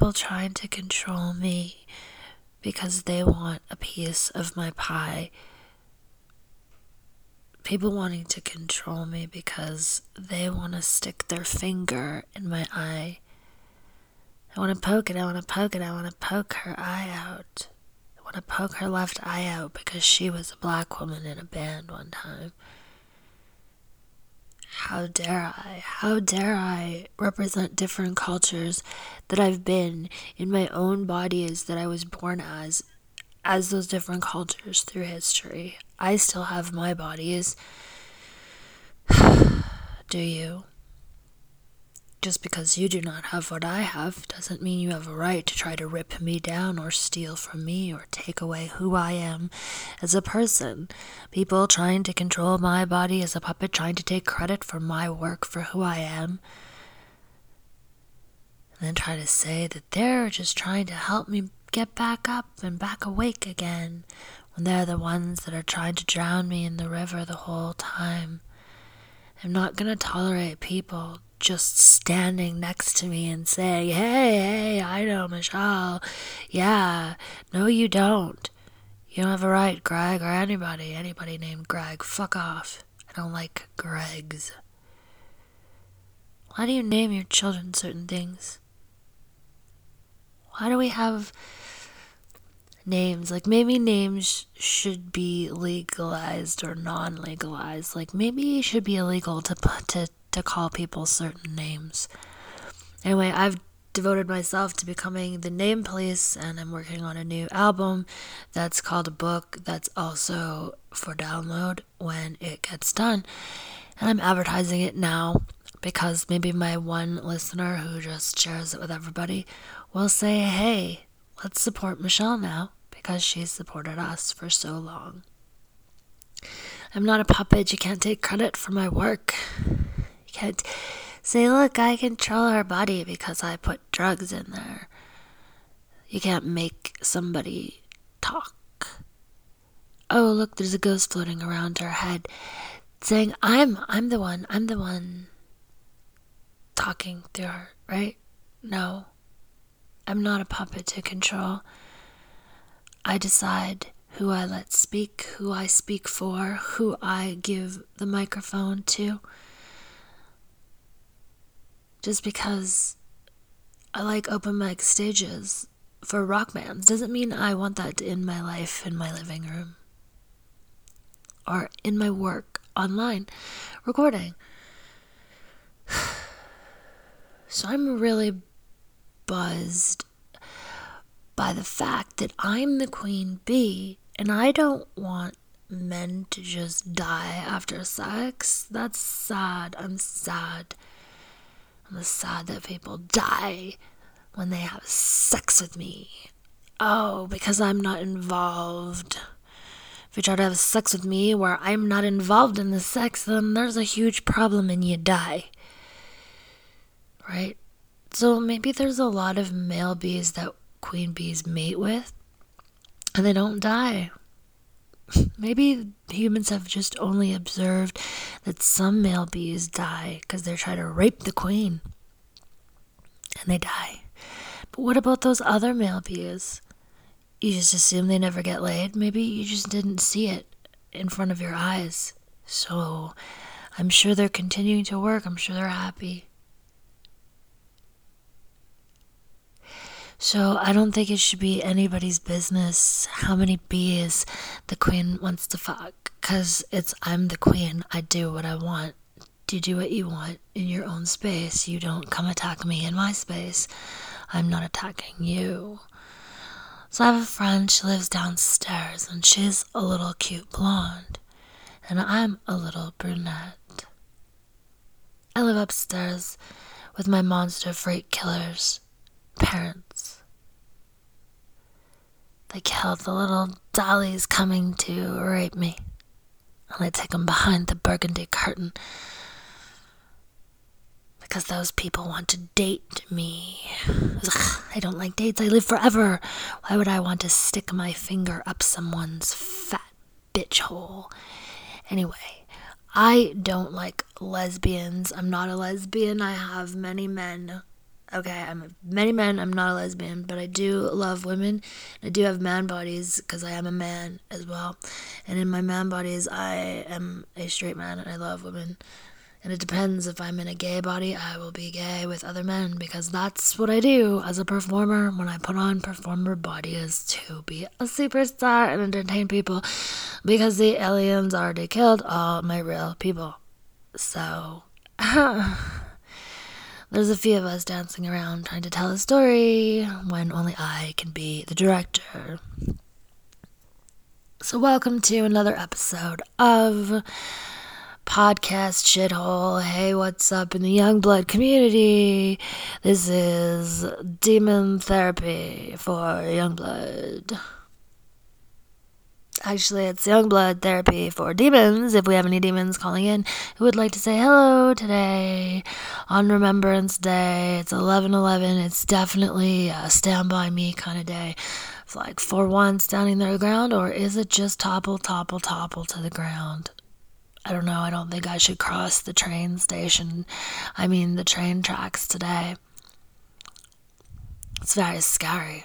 people trying to control me because they want a piece of my pie. People wanting to control me because they want to stick their finger in my eye. I want to poke it, I want to poke it, I want to poke her eye out. I want to poke her left eye out because she was a black woman in a band one time. How dare I? How dare I represent different cultures that I've been in my own body as that I was born as, as those different cultures through history? I still have my bodies. Do you? Just because you do not have what I have doesn't mean you have a right to try to rip me down or steal from me or take away who I am as a person. People trying to control my body as a puppet, trying to take credit for my work for who I am. And then try to say that they're just trying to help me get back up and back awake again when they're the ones that are trying to drown me in the river the whole time. I'm not going to tolerate people just standing next to me and saying, Hey, hey, I know Michelle. Yeah, no, you don't. You don't have a right, Greg, or anybody, anybody named Greg. Fuck off. I don't like Gregs. Why do you name your children certain things? Why do we have names? Like, maybe names should be legalized or non legalized. Like, maybe it should be illegal to, put, to to call people certain names. Anyway, I've devoted myself to becoming the name police and I'm working on a new album that's called a book that's also for download when it gets done. And I'm advertising it now because maybe my one listener who just shares it with everybody will say, hey, let's support Michelle now because she's supported us for so long. I'm not a puppet. You can't take credit for my work can't say, look, I control her body because I put drugs in there. You can't make somebody talk. Oh, look, there's a ghost floating around her head saying, I'm I'm the one, I'm the one talking through her, right? No. I'm not a puppet to control. I decide who I let speak, who I speak for, who I give the microphone to just because I like open mic stages for rock bands doesn't mean I want that in my life in my living room or in my work online recording. So I'm really buzzed by the fact that I'm the queen bee and I don't want men to just die after sex. That's sad. I'm sad. I'm sad that people die when they have sex with me. Oh, because I'm not involved. If you try to have sex with me where I'm not involved in the sex, then there's a huge problem and you die. Right? So maybe there's a lot of male bees that queen bees mate with and they don't die. Maybe humans have just only observed that some male bees die because they're trying to rape the queen and they die. But what about those other male bees? You just assume they never get laid? Maybe you just didn't see it in front of your eyes. So I'm sure they're continuing to work. I'm sure they're happy. So I don't think it should be anybody's business how many bees the queen wants to fuck. Because it's I'm the queen. I do what I want. You do what you want in your own space. You don't come attack me in my space. I'm not attacking you. So I have a friend, she lives downstairs, and she's a little cute blonde, and I'm a little brunette. I live upstairs with my monster freak killers parents. They killed the little dollies coming to rape me. And they take them behind the burgundy curtain because those people want to date me. Ugh, I don't like dates. I live forever. Why would I want to stick my finger up someone's fat bitch hole? Anyway, I don't like lesbians. I'm not a lesbian. I have many men Okay, I'm many men. I'm not a lesbian, but I do love women. I do have man bodies because I am a man as well. And in my man bodies, I am a straight man and I love women. And it depends if I'm in a gay body, I will be gay with other men because that's what I do as a performer. When I put on performer body is to be a superstar and entertain people because the aliens already killed all my real people. So there's a few of us dancing around trying to tell a story when only I can be the director. So, welcome to another episode of Podcast Shithole. Hey, what's up in the Yungblud community? This is Demon Therapy for Yungblud. Actually, it's Yungblud Therapy for Demons. If we have any demons calling in who would like to say hello today on Remembrance Day, it's 11 11. It's definitely a stand by me kind of day. It's like for one standing their ground, or is it just topple, topple, topple to the ground? I don't know. I don't think I should cross the train station. I mean, the train tracks today. It's very scary.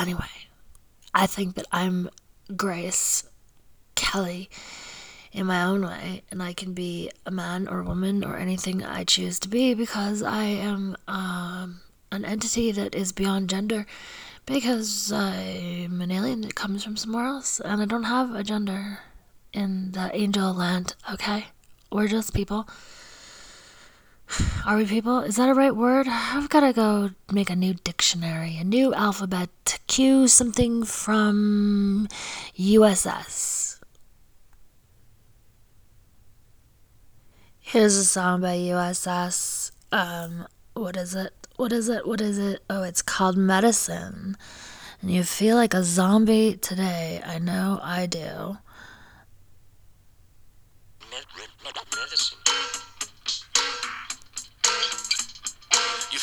Anyway. I think that I'm Grace Kelly in my own way, and I can be a man or a woman or anything I choose to be because I am um, an entity that is beyond gender because I'm an alien that comes from somewhere else and I don't have a gender in the angel land, okay? We're just people. Are we people? Is that a right word? I've got to go make a new dictionary, a new alphabet. Cue something from USS. Here's a song by USS. Um, what is it? What is it? What is it? Oh, it's called Medicine. And you feel like a zombie today. I know I do.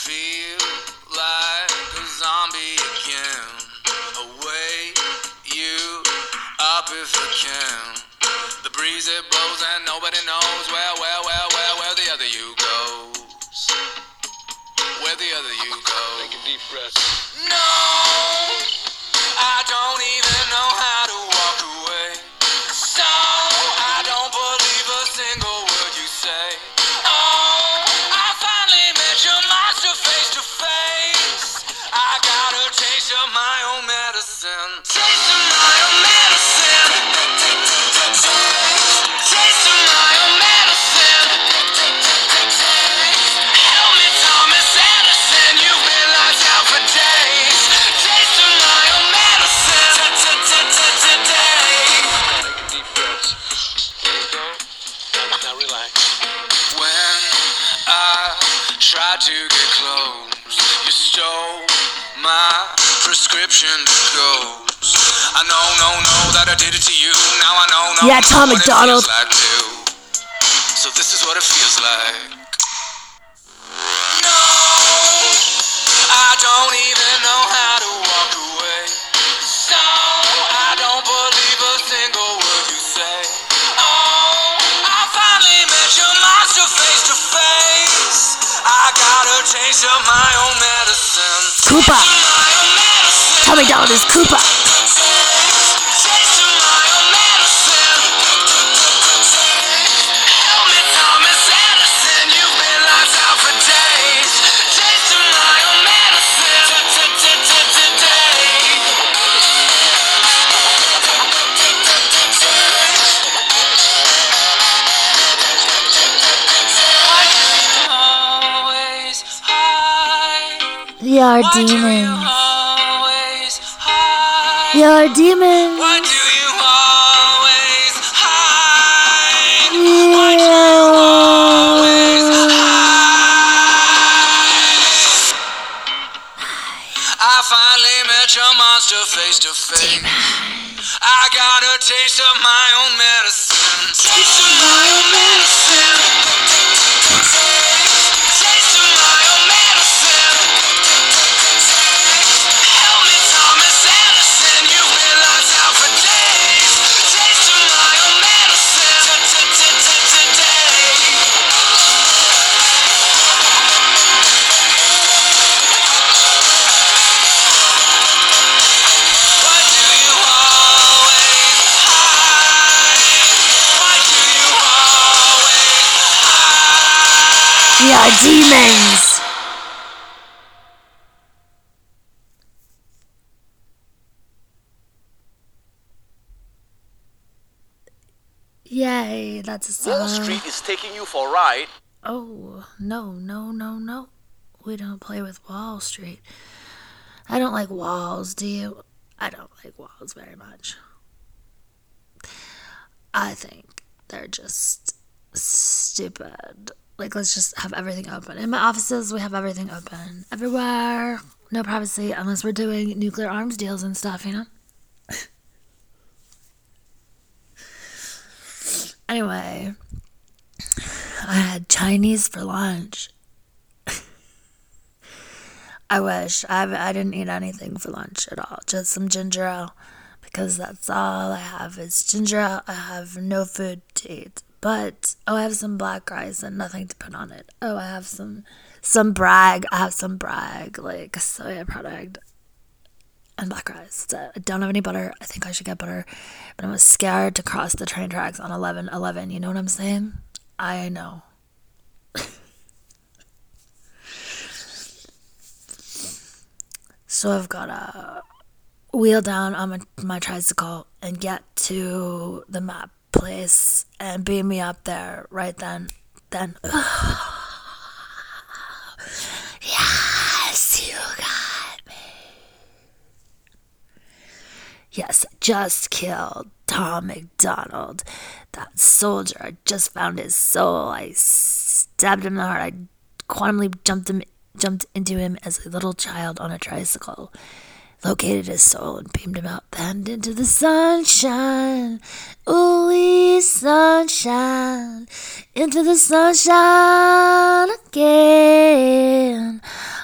Feel like a zombie again. Away you up if I can. The breeze it blows and nobody knows where, where, where, where, where the other you goes. Where the other you goes. Take a deep breath. No, I don't even did it to you. Now I know, no, yeah, Tom MacDonald. Like so this is what it feels like. No, I don't even know how to walk away. So I don't believe a single word you say. Oh, I finally met your monster face to face. I got a taste of my own medicine. Koopa. Tommy Donald is Koopa. You're demons. You're demons. Why do you always hide? Yeah. Why do you always hide? I finally met your monster face to face. Demon. I got a taste of my own Demons! Yay, that's a song. Wall Street is taking you for a ride. Oh, no, no, no, no. We don't play with Wall Street. I don't like walls, do you? I don't like walls very much. I think they're just stupid. Like, let's just have everything open. In my offices, we have everything open. Everywhere, no privacy unless we're doing nuclear arms deals and stuff, you know? anyway, I had Chinese for lunch. I wish. I, I didn't eat anything for lunch at all. Just some ginger ale. Because that's all I have is ginger ale. I have no food to eat. But, oh, I have some black rice and nothing to put on it. Oh, I have some, some brag. I have some brag, like soya product and black rice. So I don't have any butter. I think I should get butter. But I'm scared to cross the train tracks on 11 11. You know what I'm saying? I know. so I've got to wheel down on my, my tricycle and get to the map place and beam me up there right then. Then. yes, you got me. Yes, just killed Tom MacDonald That soldier. I just found his soul. I stabbed him in the heart. I quantumly jumped him jumped into him as a little child on a tricycle located his soul and beamed him out then into the sunshine. Ooh, sunshine, into the sunshine again.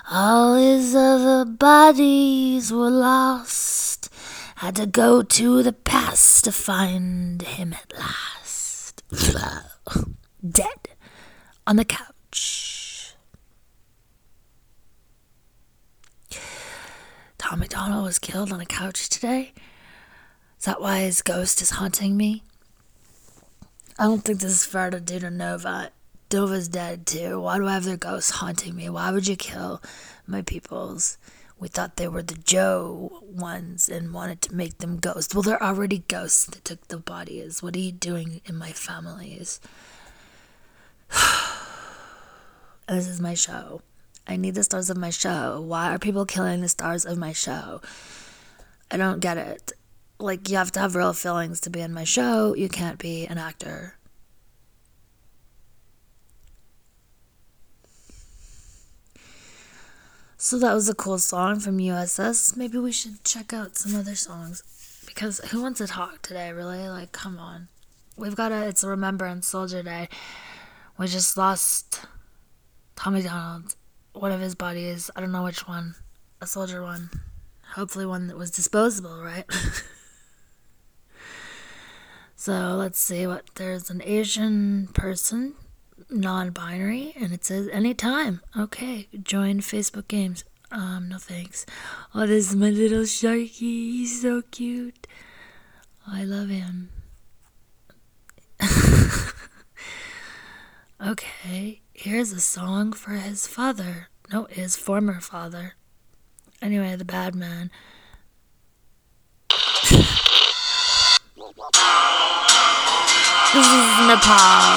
All his other bodies were lost. Had to go to the past to find him at last. Dead on the couch. Tom MacDonald was killed on a couch today? Is that why his ghost is haunting me? I don't think this is fair to do to Nova. Nova's dead too. Why do I have their ghosts haunting me? Why would you kill my peoples? We thought they were the Joe ones and wanted to make them ghosts. Well, they're already ghosts that took the bodies. What are you doing in my families? this is my show. I need the stars of my show. Why are people killing the stars of my show? I don't get it. Like, you have to have real feelings to be in my show. You can't be an actor. So that was a cool song from USS. Maybe we should check out some other songs. Because who wants to talk today, really? Like, come on. We've got a, it's a Remembrance Soldier Day. We just lost Tommy Donald one of his bodies. I don't know which one. A soldier one. Hopefully, one that was disposable, right? so let's see what there's an Asian person, non binary, and it says anytime. Okay, join Facebook games. Um, no thanks. Oh, this is my little sharky. He's so cute. I love him. okay. Here's a song for his father. No, his former father. Anyway, the bad man. this is Nepal.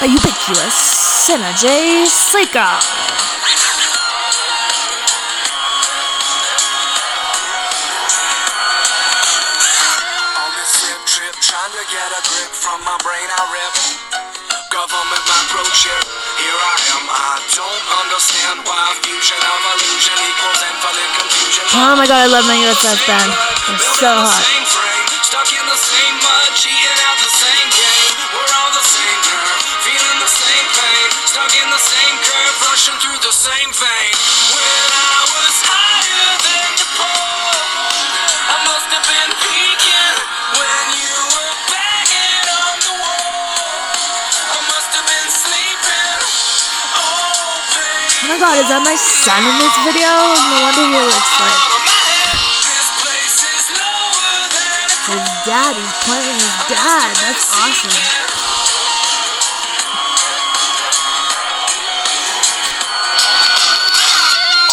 A ubiquitous synergy seeker. Oh my god, I love my USS band. They're so hot. Is that my son in this video? No wonder he looks like This place is lower than a his dad. He's playing his dad. That's awesome.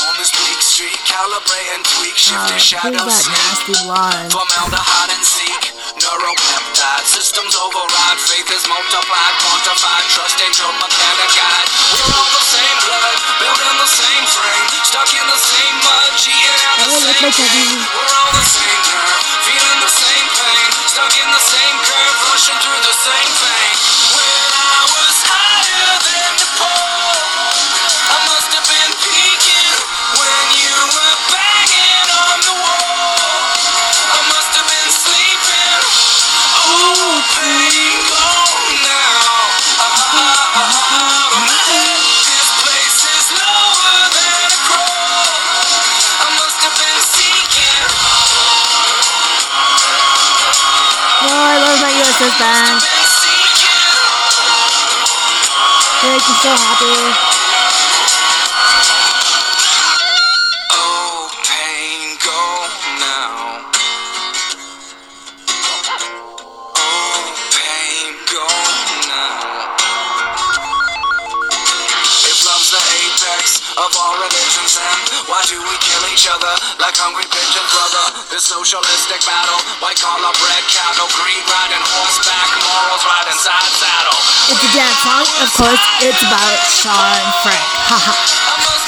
On this bleak calibrate and tweak, shift Uh, your who's shadow that nasty blonde? Formaldehyde and seek neuropeptide systems override. Faith is multiplied, quantified. Trust angel mechanic guide. We're all the same same frame, stuck in the same mud, cheating out the same like that game. movie. We're all the same feeling the same pain, stuck in the same curve, rushing through the same vein. Band. Been seeking. Me so happy. Why do we kill each other like hungry pigeons, brother? This socialistic battle, white collar bread cattle, greed riding horseback, morals riding side saddle. It's a dance song. Of course, it's about and Frank. Haha.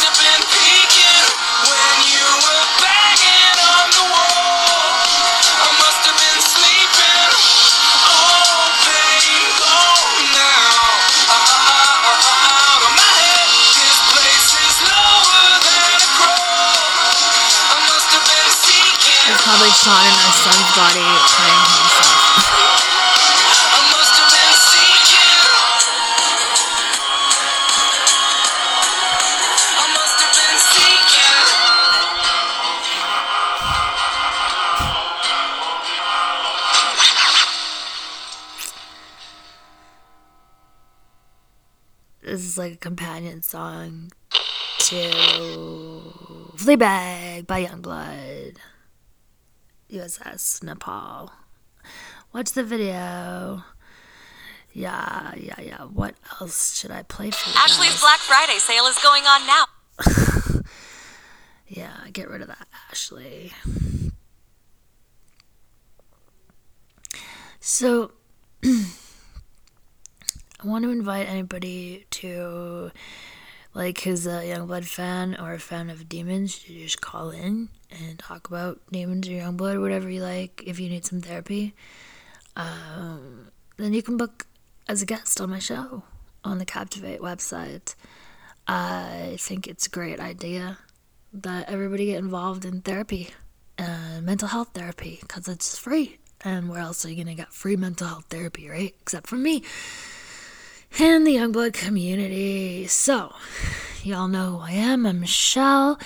Seeking. It's Sean in our son's body playing himself. I must have been seeking. I must have been seeking. This is like a companion song to Fleabag by Yungblud. USS Nepal. Watch the video. Yeah, yeah, yeah. What else should I play for you Ashley's guys? Black Friday sale is going on now. Yeah, get rid of that, Ashley. So, I want to invite anybody to, like, who's a Yungblud fan or a fan of demons to just call in and talk about demons or Yungblud, whatever you like. If you need some therapy, um, then you can book as a guest on my show on the Captivate website. I think it's a great idea that everybody get involved in therapy, uh, mental health therapy, because it's free. And where else are you going to get free mental health therapy, right? Except for me and the Yungblud community. So, y'all know who I am. I'm Michelle,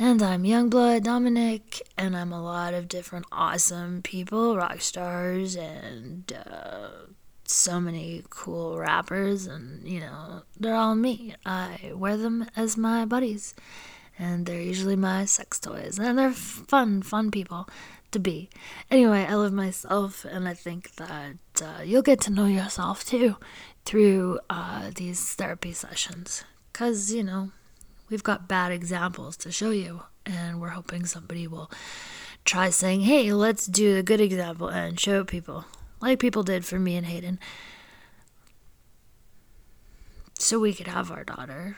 and I'm Yungblud Dominic, and I'm a lot of different awesome people, rock stars, and uh, so many cool rappers, and you know, they're all me. I wear them as my buddies and they're usually my sex toys and they're fun fun people to be anyway i love myself and i think that uh, you'll get to know yourself too through uh, these therapy sessions because you know we've got bad examples to show you and we're hoping somebody will try saying hey let's do a good example and show people like people did for me and hayden so we could have our daughter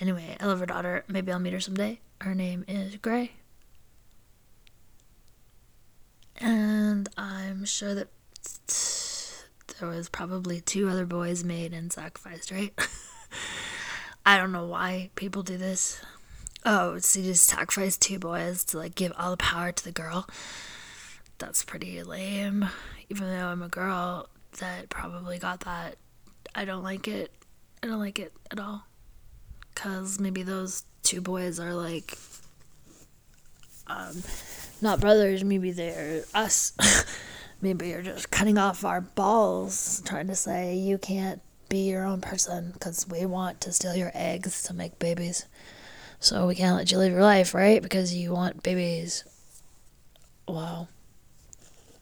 Anyway, I love her daughter. Maybe I'll meet her someday. Her name is Gray. And I'm sure that there was probably two other boys made and sacrificed, right? I don't know why people do this. Oh, so you just sacrifice two boys to like give all the power to the girl. That's pretty lame. Even though I'm a girl that probably got that, I don't like it. I don't like it at all because maybe those two boys are like um not brothers maybe they're us maybe you're just cutting off our balls trying to say you can't be your own person because we want to steal your eggs to make babies So we can't let you live your life, right? Because you want babies. Wow.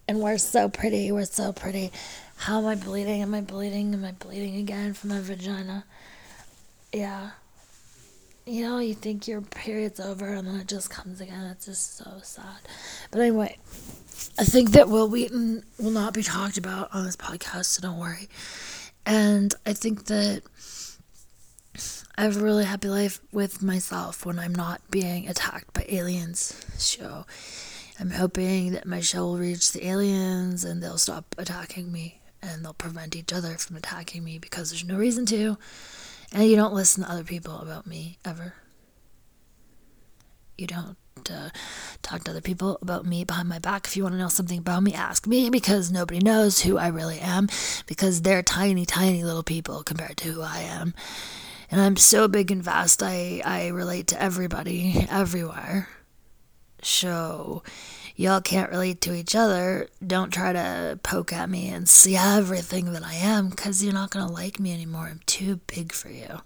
And we're so pretty. We're so pretty. How am I bleeding? Am I bleeding? Am I bleeding again from my vagina? Yeah. You know, you think your period's over and then it just comes again. It's just so sad. But anyway, I think that Wil Wheaton will not be talked about on this podcast, so don't worry. And I think that I have a really happy life with myself when I'm not being attacked by aliens. So I'm hoping that my show will reach the aliens and they'll stop attacking me and they'll prevent each other from attacking me because there's no reason to. And you don't listen to other people about me ever. You don't uh, talk to other people about me behind my back. If you want to know something about me, ask me because nobody knows who I really am because they're tiny, tiny little people compared to who I am. And I'm so big and vast, I, I relate to everybody, everywhere. So, y'all can't relate to each other. Don't try to poke at me and see everything that I am because you're not going to like me anymore. I'm too big for you.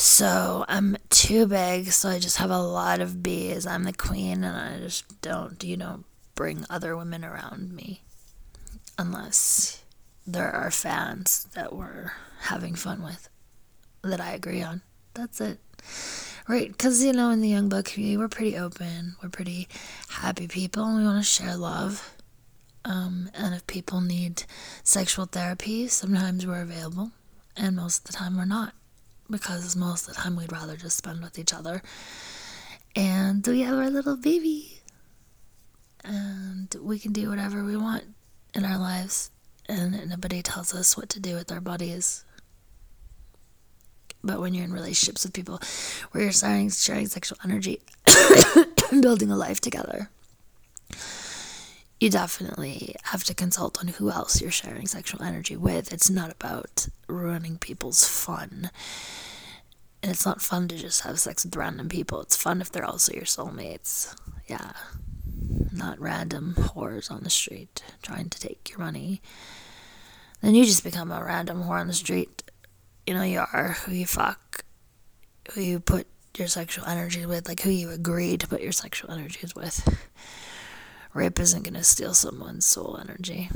So, I'm too big, so I just have a lot of bees. I'm the queen, and I just don't, you know, bring other women around me unless there are fans that we're having fun with that I agree on. That's it. Right, because, you know, in the Yungblud community, we're pretty open. We're pretty happy people, and we want to share love. Um, and if people need sexual therapy, sometimes we're available, and most of the time we're not, because most of the time we'd rather just spend with each other. And we have our little baby, and we can do whatever we want in our lives, and nobody tells us what to do with our bodies. But when you're in relationships with people where you're sharing, sharing sexual energy, and building a life together, you definitely have to consult on who else you're sharing sexual energy with. It's not about ruining people's fun. And it's not fun to just have sex with random people. It's fun if they're also your soulmates. Yeah. Not random whores on the street trying to take your money. Then you just become a random whore on the street you know you are, who you fuck, who you put your sexual energy with, like who you agree to put your sexual energies with. Rape isn't going to steal someone's soul energy.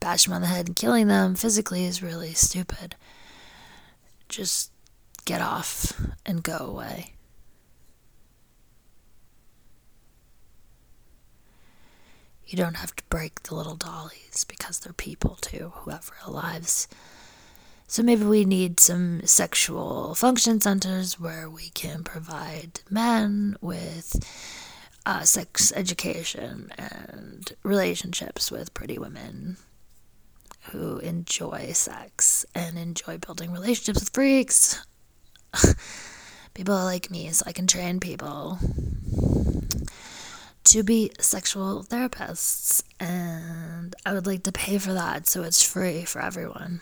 Bash them on the head and killing them physically is really stupid. Just get off and go away. You don't have to break the little dollies because they're people too, who have real lives. So maybe we need some sexual function centers where we can provide men with uh, sex education and relationships with pretty women who enjoy sex and enjoy building relationships with freaks. people like me, so I can train people to be sexual therapists, and I would like to pay for that so it's free for everyone.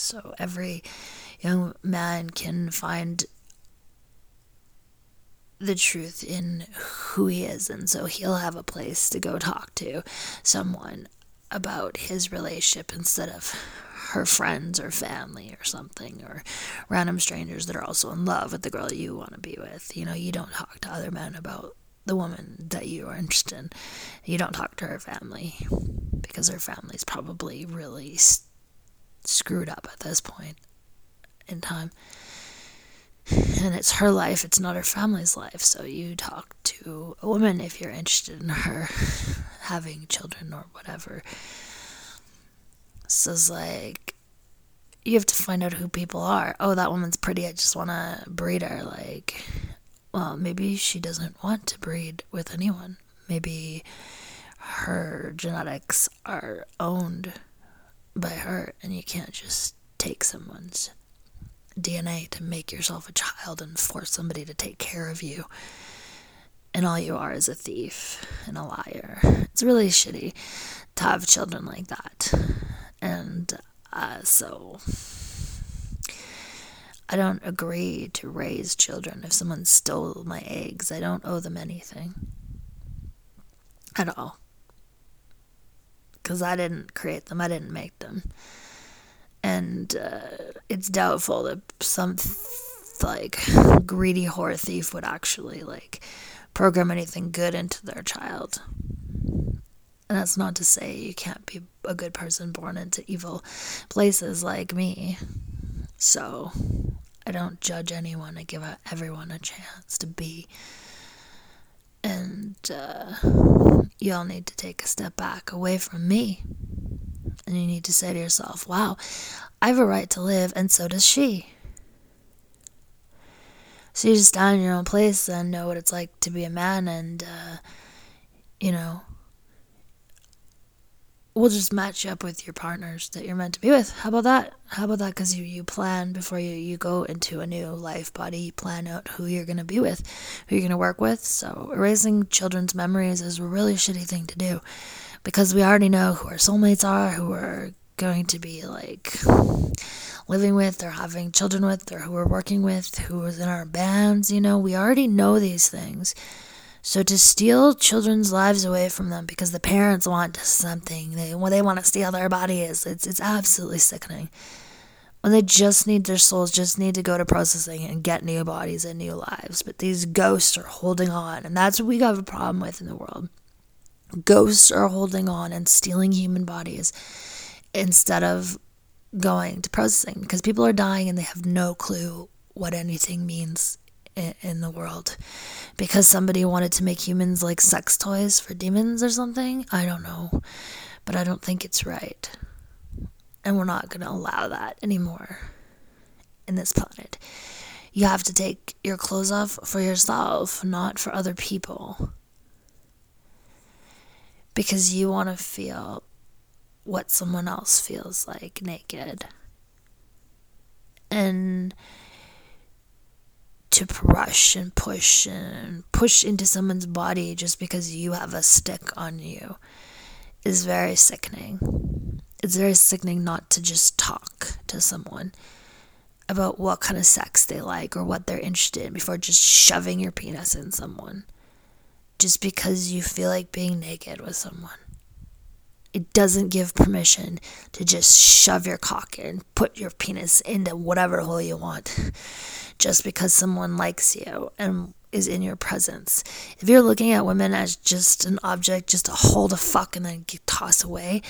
So every young man can find the truth in who he is, and so he'll have a place to go talk to someone about his relationship instead of her friends or family or something, or random strangers that are also in love with the girl you want to be with. You know, you don't talk to other men about the woman that you are interested in. You don't talk to her family because her family's probably really s- screwed up at this point in time. And it's her life, it's not her family's life. So you talk to a woman if you're interested in her having children or whatever. So it's like, you have to find out who people are. Oh, that woman's pretty. I just want to breed her. Like, well, maybe she doesn't want to breed with anyone. Maybe her genetics are owned by her, and you can't just take someone's DNA to make yourself a child and force somebody to take care of you. And all you are is a thief and a liar. It's really shitty to have children like that. And uh, so I don't agree to raise children. If someone stole my eggs, I don't owe them anything. At all. Because I didn't create them, I didn't make them. And uh, it's doubtful that some like greedy whore thief would actually like program anything good into their child. And that's not to say you can't be a good person born into evil places like me. So I don't judge anyone. I give everyone a chance to be. And uh, you all need to take a step back away from me. And you need to say to yourself, wow, I have a right to live, and so does she. So you just stand in your own place and know what it's like to be a man, and, uh, you know, we'll just match you up with your partners that you're meant to be with. How about that? How about that? Because you, you plan before you, you go into a new life body, you plan out who you're going to be with, who you're going to work with. So, erasing children's memories is a really shitty thing to do because we already know who our soulmates are, who we're going to be like living with or having children with, or who we're working with, who is in our bands. You know, we already know these things. So to steal children's lives away from them because the parents want something, they they want to steal their bodies. It's it's absolutely sickening. When they just need their souls, just need to go to processing and get new bodies and new lives. But these ghosts are holding on, and that's what we have a problem with in the world. Ghosts are holding on and stealing human bodies instead of going to processing because people are dying and they have no clue what anything means in the world because somebody wanted to make humans like sex toys for demons or something. I don't know, but I don't think it's right. And we're not going to allow that anymore in this planet. You have to take your clothes off for yourself, not for other people. Because you want to feel what someone else feels like naked. And to rush and push and push into someone's body just because you have a stick on you is very sickening. It's very sickening not to just talk to someone about what kind of sex they like or what they're interested in before just shoving your penis in someone just because you feel like being naked with someone. It doesn't give permission to just shove your cock in, put your penis into whatever hole you want just because someone likes you and is in your presence. If you're looking at women as just an object, just to hold a fuck and then tossed away,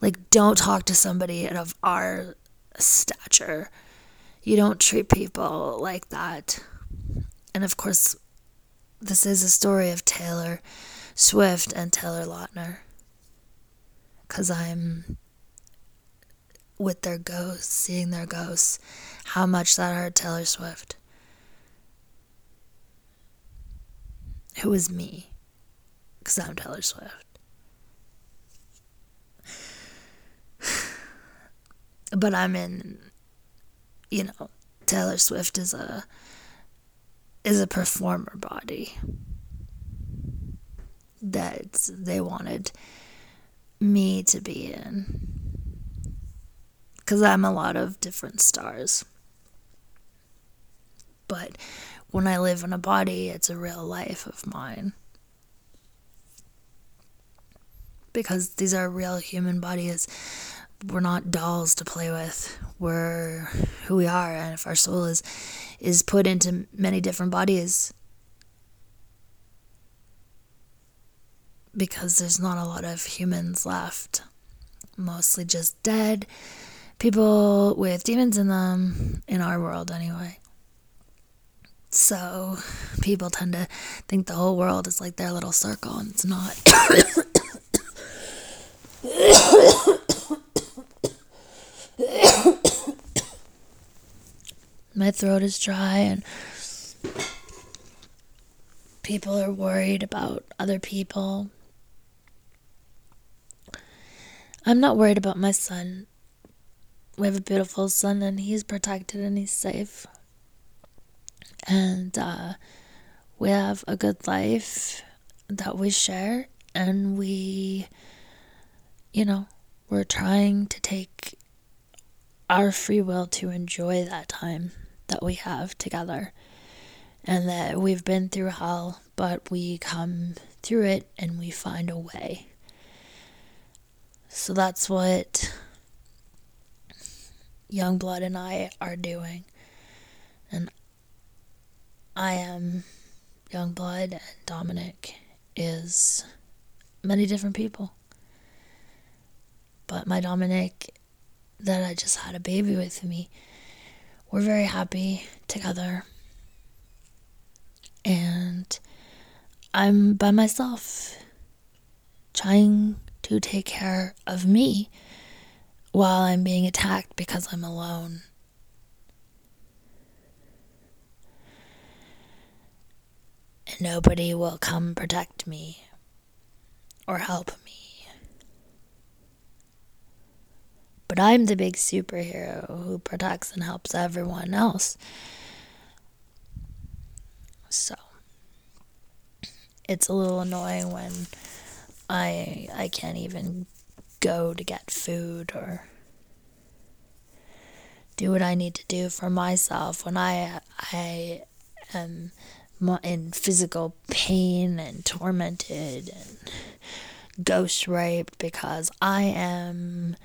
like don't talk to somebody of our stature. You don't treat people like that. And of course, this is a story of Taylor Swift and Taylor Lautner. Because I'm with their ghosts, seeing their ghosts, how much that hurt Taylor Swift. Who is me? Because I'm Taylor Swift. but I'm in, you know, Taylor Swift is a is a performer body that they wanted me to be in because I'm a lot of different stars. But when I live in a body, it's a real life of mine. Because these are real human bodies. We're not dolls to play with. We're who we are, and if our soul is is put into many different bodies, because there's not a lot of humans left, mostly just dead people with demons in them in our world anyway. So people tend to think the whole world is like their little circle, and it's not. My throat is dry, and people are worried about other people. I'm not worried about my son we have a beautiful son and he's protected and he's safe. And uh, we have a good life that we share and we, you know, we're trying to take our free will to enjoy that time that we have together. And that we've been through hell, but we come through it and we find a way. So that's what Yungblud and I are doing. And I am Yungblud, and Dominic is many different people. But my Dominic, that I just had a baby with me, we're very happy together. And I'm by myself, trying to take care of me while I'm being attacked because I'm alone. And nobody will come protect me or help me. But I'm the big superhero who protects and helps everyone else. So it's a little annoying when I I can't even go to get food or do what I need to do for myself when I I am in physical pain and tormented and ghost raped because I am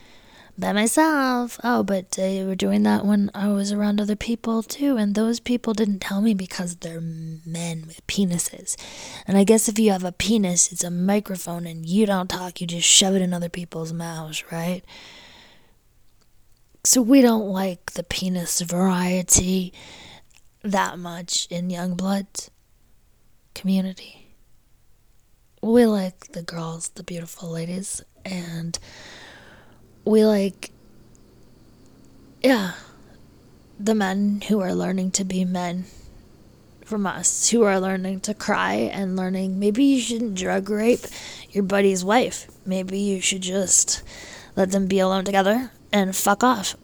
by myself. Oh, but they were doing that when I was around other people too, and those people didn't tell me because they're men with penises. And I guess if you have a penis, it's a microphone and you don't talk, you just shove it in other people's mouths, right? So we don't like the penis variety that much in Yungblud community. We like the girls, the beautiful ladies, and we like, yeah, the men who are learning to be men from us, who are learning to cry and learning maybe you shouldn't drug rape your buddy's wife. Maybe you should just let them be alone together and fuck off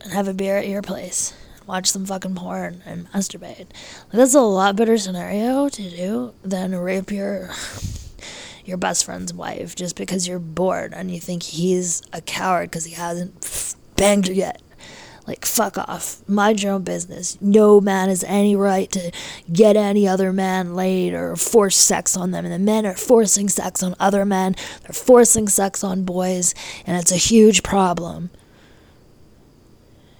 and have a beer at your place. Watch some fucking porn and masturbate. That's a lot better scenario to do than rape your your best friend's wife just because you're bored and you think he's a coward because he hasn't banged her yet. Like, fuck off. Mind your own business. No man has any right to get any other man laid or force sex on them. And the men are forcing sex on other men, they're forcing sex on boys, and it's a huge problem.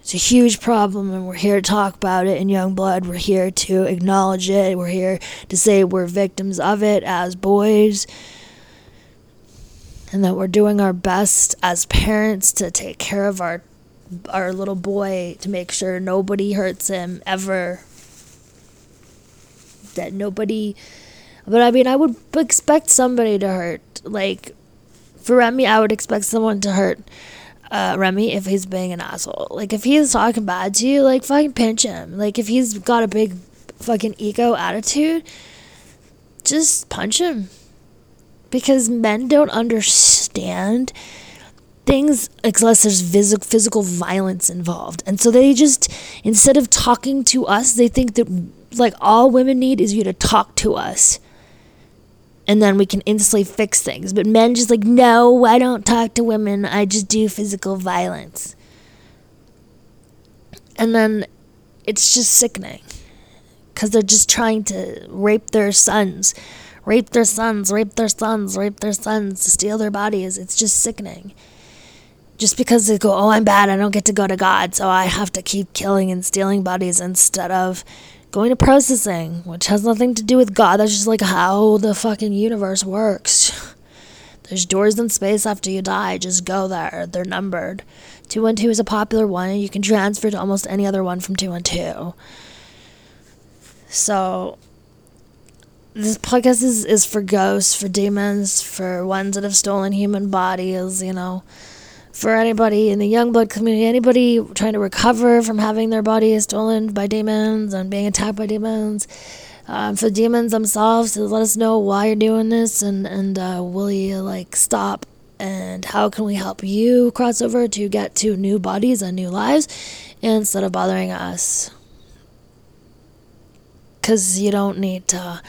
It's a huge problem, and we're here to talk about it in Yungblud. We're here to acknowledge it. We're here to say we're victims of it as boys, and that we're doing our best as parents to take care of our our little boy to make sure nobody hurts him ever. That nobody, but I mean, I would expect somebody to hurt. Like for Remy, I would expect someone to hurt uh, Remy if he's being an asshole. Like if he's talking bad to you, like fucking pinch him. Like if he's got a big fucking ego attitude, just punch him. Because men don't understand things unless there's phys- physical violence involved. And so they just, instead of talking to us, they think that like all women need is you to talk to us and then we can instantly fix things. But men just like, no, I don't talk to women. I just do physical violence. And then it's just sickening because they're just trying to rape their sons, rape their sons, rape their sons, rape their sons, steal their bodies. It's just sickening. Just because they go, oh, I'm bad, I don't get to go to God, so I have to keep killing and stealing bodies instead of going to processing, which has nothing to do with God. That's just like how the fucking universe works. There's doors in space after you die. Just go there. They're numbered. 212 is a popular one, and you can transfer to almost any other one from 212. So, this podcast is, is for ghosts, for demons, for ones that have stolen human bodies, you know. For anybody in the Yungblud community, anybody trying to recover from having their body stolen by demons and being attacked by demons, um, for demons themselves to let us know why you're doing this and and uh, will you like stop and how can we help you cross over to get to new bodies and new lives instead of bothering us? Because you don't need to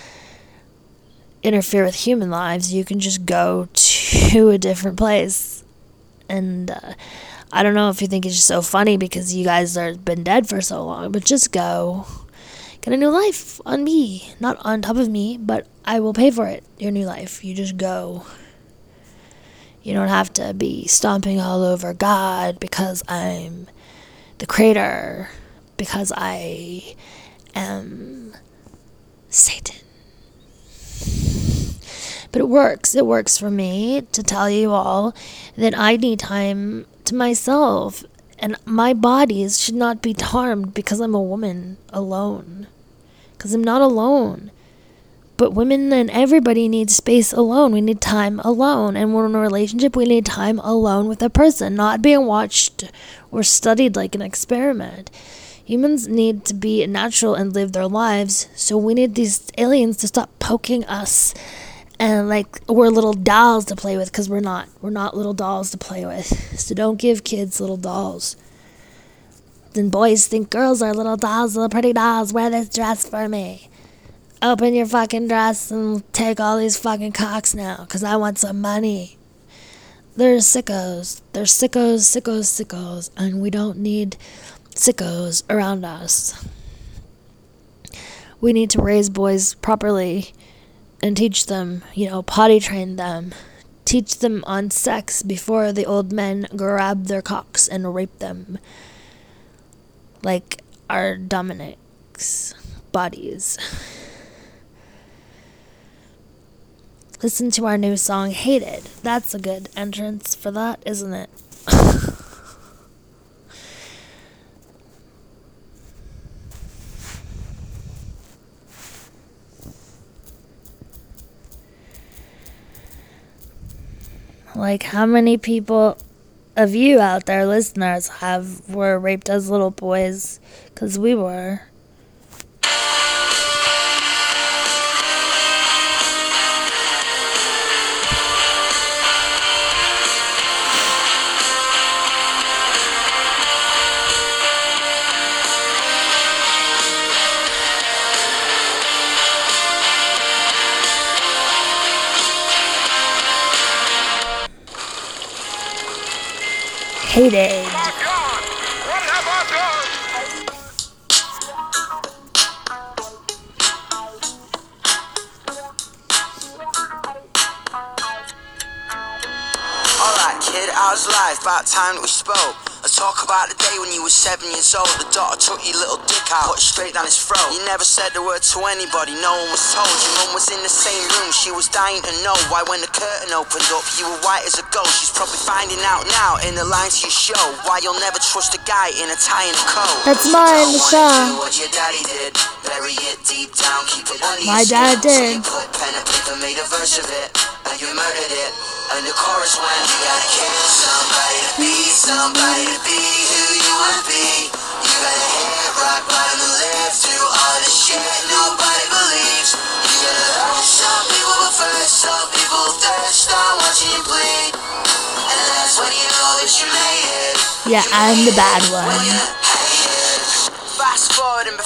interfere with human lives you can just go to a different place and uh, I don't know if you think it's just so funny because you guys have been dead for so long, but just go get a new life on me, not on top of me, but I will pay for it. Your new life, you just go. You don't have to be stomping all over God because I'm the creator, because I am Satan. But it works. It works for me to tell you all that I need time to myself and my bodies should not be harmed because I'm a woman alone. Because I'm not alone. But women and everybody needs space alone. We need time alone. And when we're in a relationship, we need time alone with a person, not being watched or studied like an experiment. Humans need to be natural and live their lives, so we need these aliens to stop poking us and like we're little dolls to play with because we're not. We're not little dolls to play with. So don't give kids little dolls. Then boys think girls are little dolls, little pretty dolls. Wear this dress for me. Open your fucking dress and take all these fucking cocks now because I want some money. They're sickos. They're sickos, sickos, sickos. And we don't need sickos around us. We need to raise boys properly and teach them, you know, potty train them. Teach them on sex before the old men grab their cocks and rape them. Like our Dominic's bodies. Listen to our new song, Hated. That's a good entrance for that, isn't it? like how many people of you out there listeners have were raped as little boys? Cuz we were hated. Alright, kid, how's life? About time that we spoke. Let's talk about the day when you were seven years old. The daughter took your little dick out, put it straight down his throat. You never said a word to anybody, no one was told. Your mum was in the same room, she was dying to know why when the curtain opened up, you were white as a ghost. She's probably finding out now in the lines you show why you'll never trust a guy in a tie and a coat. That's mine, don't wanna Michelle. do what your daddy did. Bury it deep down, keep it under My dad skin. So you did. And paper, made a verse of it, and you murdered it. And the chorus went, you gotta kill somebody to be somebody to be who you wanna be. You gotta hit rock bottom and live through all the shit nobody believes. You gotta love some people but first some people thirst on watching you bleed. And that's when you know that you made it. Yeah, I'm the bad one.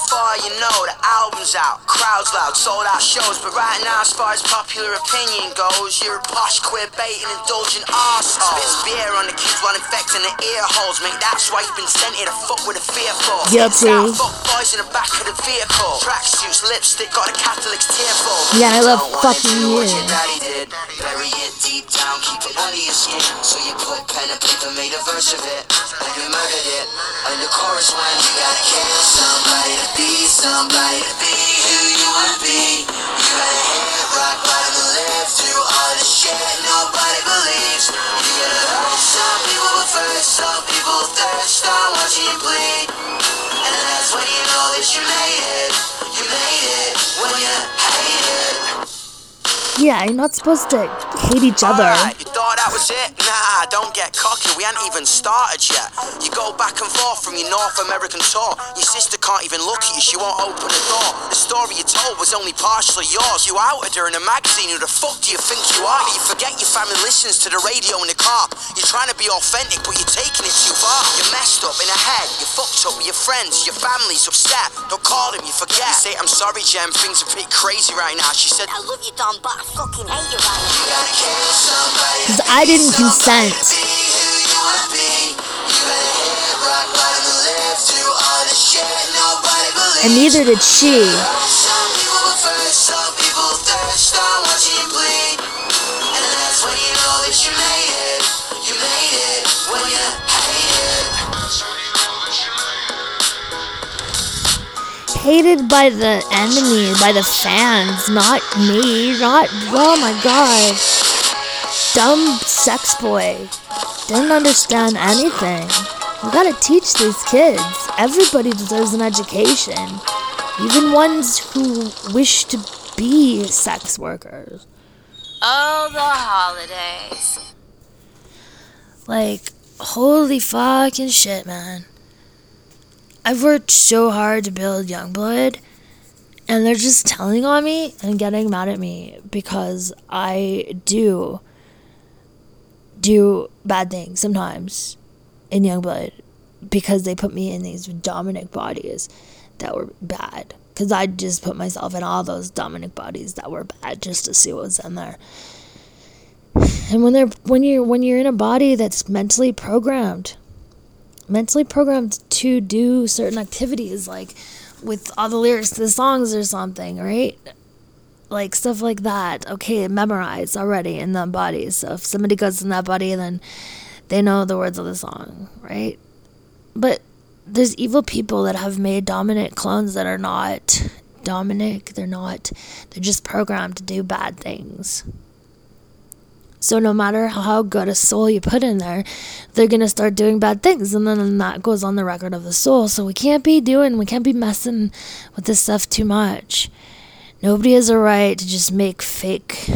Forward you know the album's out, crowds loud, sold out shows. But right now, as far as popular opinion goes, you're a posh, queer baiting, indulgent arsehole. Spits beer on the kids while infecting the ear holes, mate. That's why you've been sent here to fuck with a fearful. Guilty. Out, fuck boys in the back of the vehicle. Tracksuits, lipstick, got the Catholics tearful. Yeah, I love Don't fucking what you. your daddy did. Bury it deep down, keep it under your skin. So you put pen and paper, made a verse of it, and you murdered it. And the chorus went, you gotta kill somebody be somebody be who you wanna be. You gotta hit rock bottom live through all the shit nobody believes. You gotta love some people but first some people thirst on watching you bleed. And that's when you know that you made it. You made it when you hate it. Yeah, you're not supposed to hate each other. Alright, you thought that was it? Nah, don't get cocky, we ain't even started yet. You go back and forth from your North American tour. Your sister can't even look at you, she won't open the door. The story you told was only partially yours. You outed her in a magazine, who the fuck do you think you are? You forget your family listens to the radio in the car. You're trying to be authentic, but you're taking it too far. You're messed up in the head, you're fucked up with your friends, your family's upset. Dom't call them, you forget. You say, I'm sorry, Jem, things are pretty crazy right now. She said, I love you, Don, but I fucking hate you right now. You gotta kill somebody. Because I didn't consent. Be who you wanna hated by the enemy, by the fans, not me, not oh my god. Dumb sex boy. Didn't understand anything. We gotta teach these kids. Everybody deserves an education. Even ones who wish to be sex workers. Oh, the holidays. Like, holy fucking shit, man. I've worked so hard to build Yungblud, and they're just telling on me and getting mad at me because I do do bad things sometimes in Yungblud because they put me in these Dominic bodies that were bad. Because I just put myself in all those Dominic bodies that were bad just to see what was in there. And when they're when you're when you're in a body that's mentally programmed, mentally programmed to do certain activities like with all the lyrics to the songs or something, right? Like stuff like that. Okay, memorized already in the body. So if somebody goes in that body, then they know the words of the song, right? But there's evil people that have made dominant clones that are not Dominic. They're not. They're just programmed to do bad things. So no matter how good a soul you put in there, they're gonna start doing bad things, and then that goes on the record of the soul. So we can't be doing, we can't be messing with this stuff too much. Nobody has a right to just make fake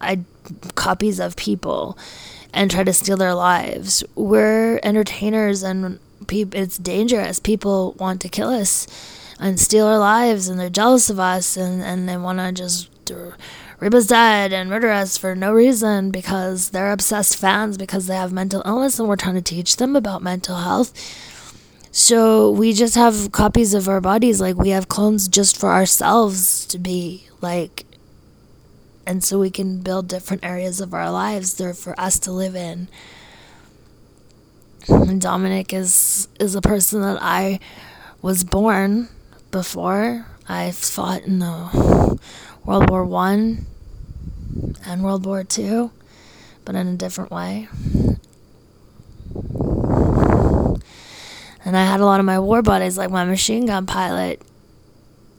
I, copies of people and try to steal their lives. We're entertainers, and peop it's dangerous. People want to kill us and steal our lives, and they're jealous of us, and, and they want to just rip us dead and murder us for no reason because they're obsessed fans because they have mental illness, and we're trying to teach them about mental health. So we just have copies of our bodies, like we have clones just for ourselves to be like and so we can build different areas of our lives there for us to live in. And Dominic is is a person that I was born before. I fought in the World War One and World War Two, but in a different way. And I had a lot of my war buddies, like my machine gun pilot,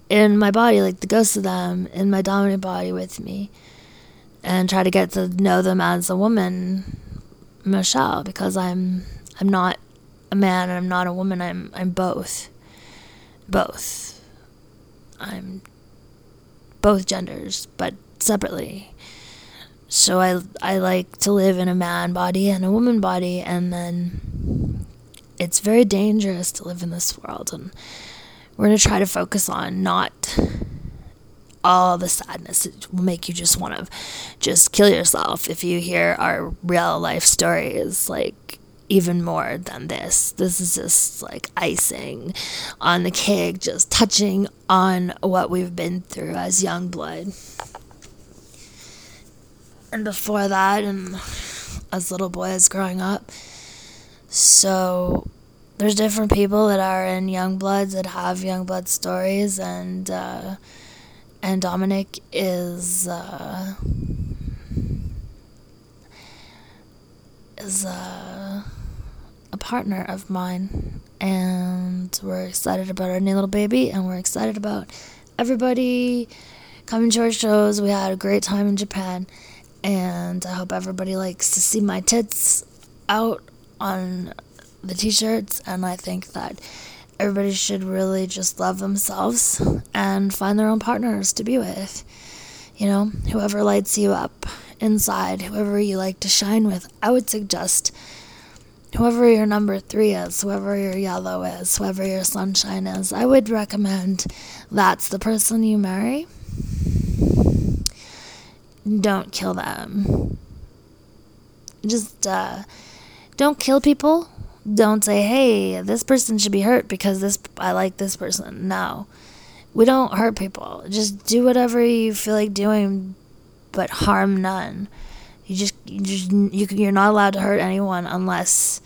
in my body, like the ghosts of them, in my dominant body with me, and try to get to know them as a woman, Michelle, because I'm I'm not a man and I'm not a woman. I'm I'm both, both. I'm both genders, but separately. So I I like to live in a man body and a woman body, and then it's very dangerous to live in this world and we're to try to focus on not all the sadness it will make you just want to just kill yourself if you hear our real life stories like even more than this. This is just like icing on the cake just touching on what we've been through as Yungblud. And before that and as little boys growing up so there's different people that are in Yungbluds that have Yungblud stories and uh, and Dominic is uh, is uh, partner of mine and we're excited about our new little baby and we're excited about everybody coming to our shows we had a great time in Japan and I hope everybody likes to see my tits out on the t-shirts and I think that everybody should really just love themselves and find their own partners to be with. You know, whoever lights you up inside, whoever you like to shine with. I would suggest whoever your number three is, whoever your yellow is, whoever your sunshine is, I would recommend that's the person you marry. Don't kill them. Just uh, don't kill people don't say, "Hey, this person should be hurt because this I like this person." No. We don't hurt people. Just do whatever you feel like doing, but harm none. You just you just you you're not allowed to hurt anyone unless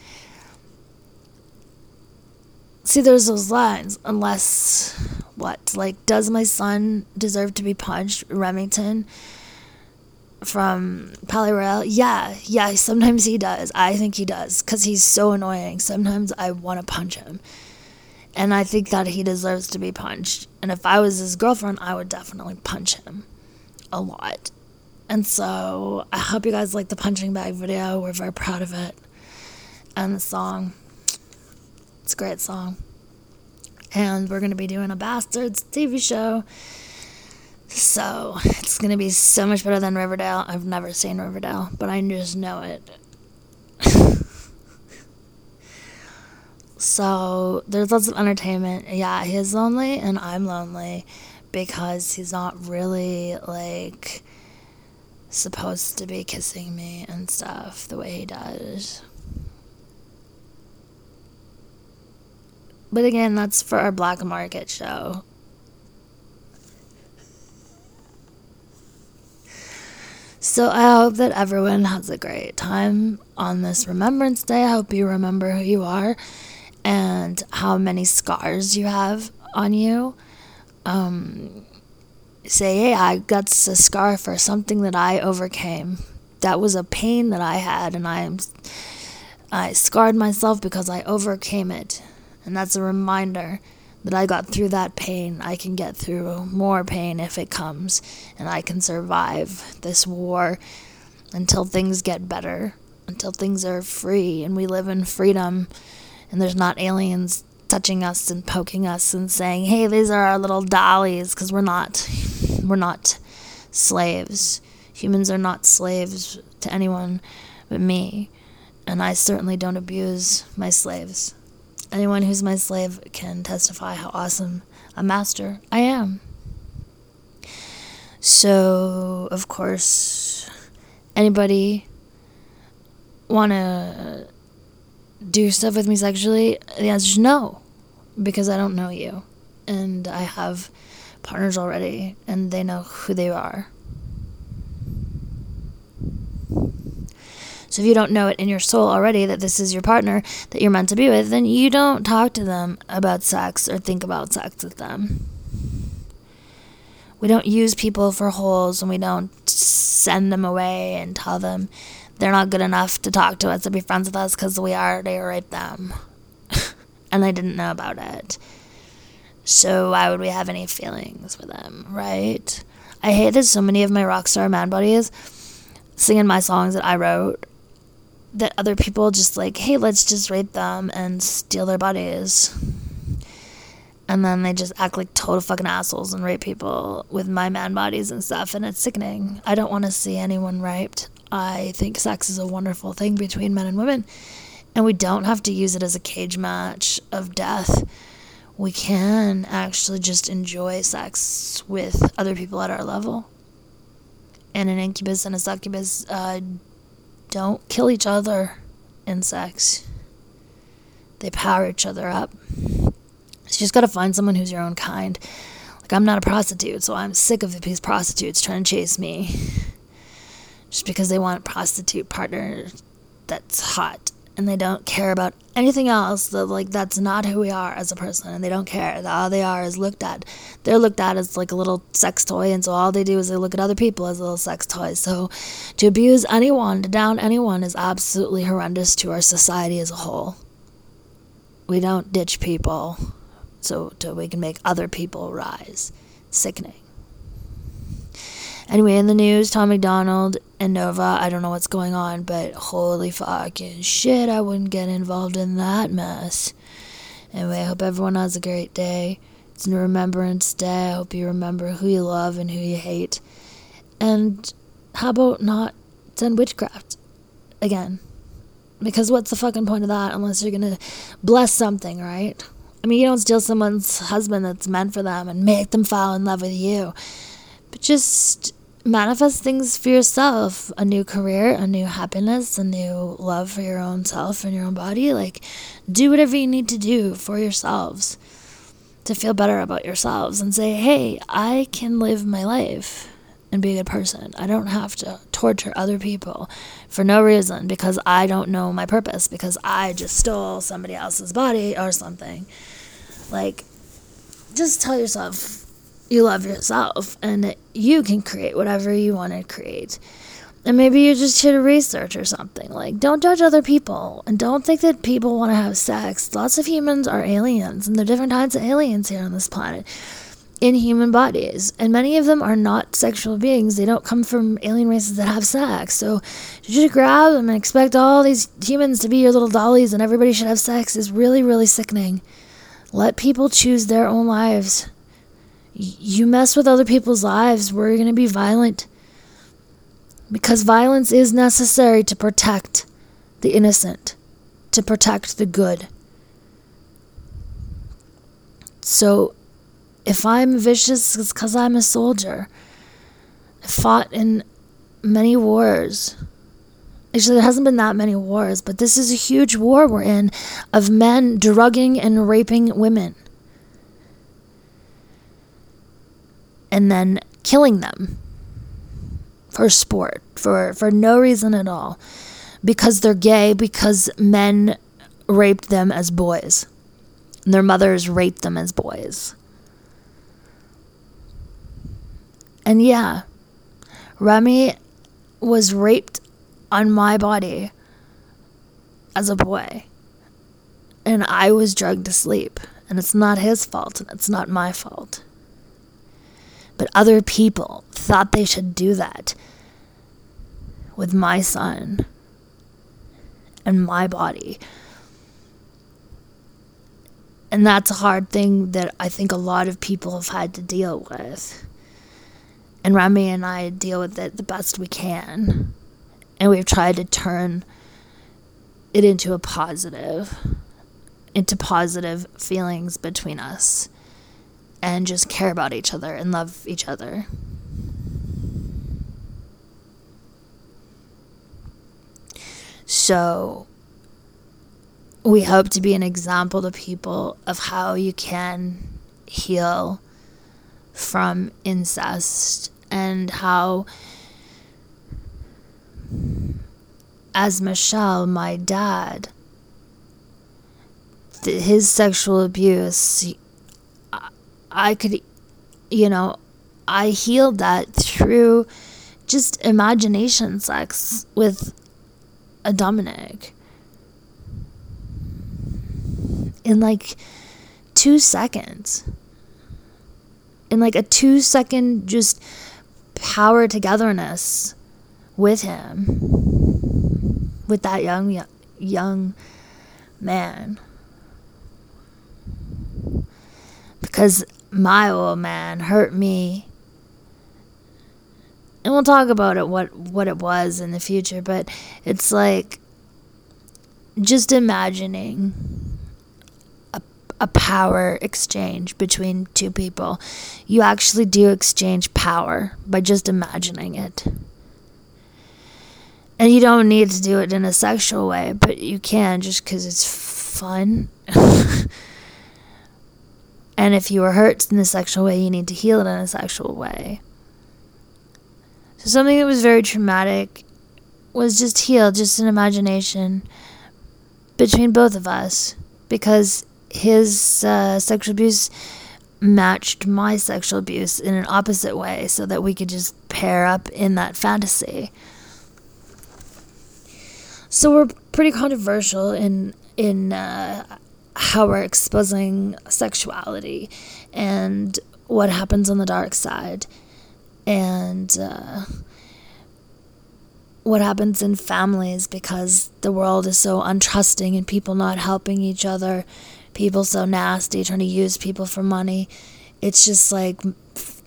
See, there's those lines unless what? Like does my son deserve to be punched, Remington? from Palaye Royale, yeah, yeah, sometimes he does. I think he does because he's so annoying. Sometimes I want to punch him. And I think that he deserves to be punched. And if I was his girlfriend, I would definitely punch him a lot. And so I hope you guys like the punching bag video. We're very proud of it. And the song. It's a great song. And we're going to be doing a Bastards TV show. So it's going to be so much better than Riverdale. I've never seen Riverdale, but I just know it. so there's lots of entertainment. Yeah, he's lonely and I'm lonely because he's not really like supposed to be kissing me and stuff the way he does. But again, that's for our black market show. So I hope that everyone has a great time on this Remembrance Day. I hope you remember who you are and how many scars you have on you. Um, say, hey, I got a scar for something that I overcame. That was a pain that I had, and I, I scarred myself because I overcame it. And that's a reminder that I got through that pain. I can get through more pain if it comes, and I can survive this war until things get better, until things are free and we live in freedom, and there's not aliens touching us and poking us and saying, "Hey, these are our little dollies," because we're not. We're not slaves. Humans are not slaves to anyone but me, and I certainly don't abuse my slaves. Anyone who's my slave can testify how awesome a master I am. So, of course, anybody want to do stuff with me sexually? The answer is no, because I don't know you. And I have partners already, and they know who they are. So if you don't know it in your soul already that this is your partner that you're meant to be with, then you don't talk to them about sex or think about sex with them. We don't use people for holes and we don't send them away and tell them they're not good enough to talk to us to be friends with us because we already raped them. and they didn't know about it. So why would we have any feelings for them, right? I hate that so many of my rockstar man buddies singing my songs that I wrote that other people just like, hey, let's just rape them and steal their bodies. And then they just act like total fucking assholes and rape people with my man bodies and stuff, and it's sickening. I don't want to see anyone raped. I think sex is a wonderful thing between men and women, and we don't have to use it as a cage match of death. We can actually just enjoy sex with other people at our level. And an incubus and a succubus uh, don't kill each other in sex. They power each other up. So you just gotta find someone who's your own kind. Like I'm not a prostitute, so I'm sick of these prostitutes trying to chase me. Just because they want a prostitute partner that's hot and they don't care about anything else that like that's not who we are as a person and they don't care. All they are is looked at. They're looked at as like a little sex toy and so all they do is they look at other people as little sex toys. So to abuse anyone to down anyone is absolutely horrendous to our society as a whole. We don't ditch people so, we can make other people rise. Sickening Anyway, in the news, Tom MacDonald and Nova, I don't know what's going on, but holy fucking shit, I wouldn't get involved in that mess. Anyway, I hope everyone has a great day. It's a Remembrance Day. I hope you remember who you love and who you hate. And how about not send witchcraft again? Because what's the fucking point of that unless you're gonna bless something, right? I mean, you don't steal someone's husband that's meant for them and make them fall in love with you. But just manifest things for yourself a new career, a new happiness, a new love for your own self and your own body. Like, do whatever you need to do for yourselves to feel better about yourselves and say, hey, I can live my life and be a good person. I don't have to torture other people for no reason because I don't know my purpose, because I just stole somebody else's body or something. Like, just tell yourself you love yourself and you can create whatever you want to create. And maybe you're just should research or something. Like, don't judge other people and don't think that people want to have sex. Lots of humans are aliens, and there are different kinds of aliens here on this planet in human bodies. And many of them are not sexual beings. They don't come from alien races that have sex. So to just grab them and expect all these humans to be your little dollies and everybody should have sex is really, really sickening. Let people choose their own lives. You mess with other people's lives, we're going to be violent because violence is necessary to protect the innocent, to protect the good. So, if I'm vicious, it's because I'm a soldier. I fought in many wars. Actually, there hasn't been that many wars, but this is a huge war we're in of men drugging and raping women. And then killing them for sport for for no reason at all. Because they're gay because men raped them as boys. And their mothers raped them as boys. And yeah Remy was raped on my body as a boy. And I was drugged to sleep. And it's not his fault and it's not my fault but other people thought they should do that with my son and my body. And that's a hard thing that I think a lot of people have had to deal with. And Remy and I deal with it the best we can. And we've tried to turn it into a positive, into positive feelings between us and just care about each other and love each other. So, we hope to be an example to people of how you can heal from incest and how, as Michelle, my dad, his sexual abuse, I could, you know, I healed that through just imagination sex with a Dominic. In like two seconds. In like a two second just power togetherness with him. With that young, young man. Because my old man hurt me. And we'll talk about it what what it was in the future but it's like just imagining a, a power exchange between two people. You actually do exchange power by just imagining it. And you don't need to do it in a sexual way but you can just because it's fun and if you were hurt in a sexual way, you need to heal it in a sexual way. So something that was very traumatic was just healed, just an imagination between both of us because his uh, sexual abuse matched my sexual abuse in an opposite way so that we could just pair up in that fantasy. So we're pretty controversial in in uh, how we're exposing sexuality and what happens on the dark side and uh, what happens in families because the world is so untrusting and people not helping each other people so nasty trying to use people for money it's just like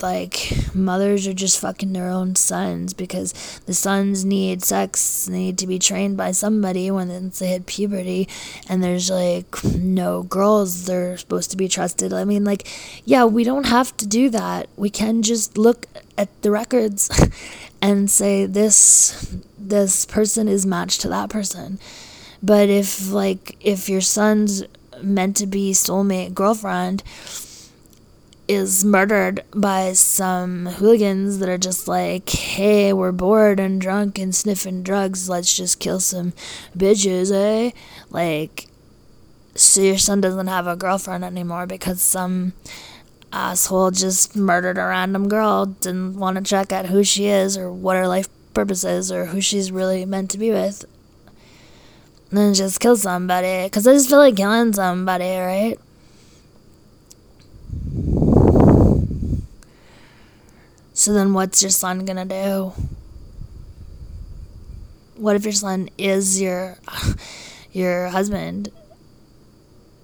like mothers are just fucking their own sons because the sons need sex they need to be trained by somebody when they hit puberty and there's like no girls they're supposed to be trusted. I mean like yeah we don't have to do that. We can just look at the records and say this this person is matched to that person. But if like if your son's meant to be soulmate girlfriend is murdered by some hooligans that are just like, hey, we're bored and drunk and sniffing drugs. Let's just kill some bitches, eh? Like, so your son doesn't have a girlfriend anymore because some asshole just murdered a random girl, didn't want to check out who she is or what her life purpose is or who she's really meant to be with. And then just kill somebody. Because I just feel like killing somebody, right? So then what's your son gonna do? What if your son is your your husband?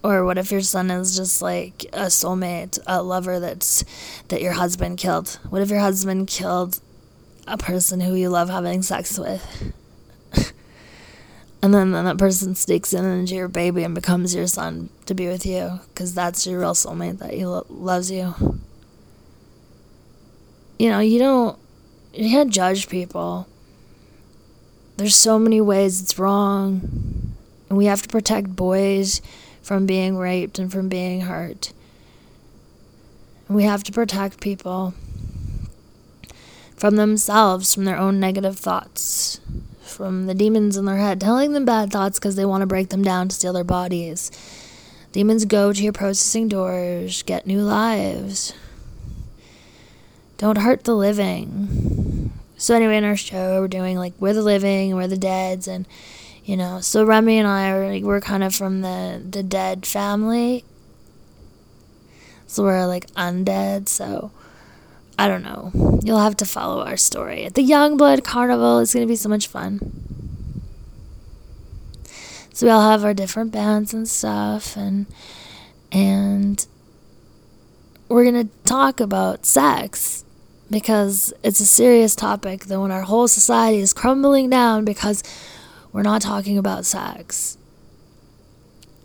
Or what if your son is just like a soulmate, a lover that's that your husband killed? What if your husband killed a person who you love having sex with? and then, then that person sneaks in into your baby and becomes your son to be with you because that's your real soulmate that you lo- loves you. You know, you don't you can't judge people. There's so many ways it's wrong. And we have to protect boys from being raped and from being hurt. And we have to protect people from themselves, from their own negative thoughts, from the demons in their head telling them bad thoughts because they want to break them down to steal their bodies. Demons go to your processing doors, get new lives. Don't hurt the living. So anyway, in our show, we're doing like we're the living we're the deads, and you know. So Remy and I are like we're kind of from the the dead family. So we're like undead. So I don't know. You'll have to follow our story at the Yungblud Carnival. It's gonna be so much fun. So we all have our different bands and stuff, and and we're gonna talk about sex because it's a serious topic that when our whole society is crumbling down because we're not talking about sex.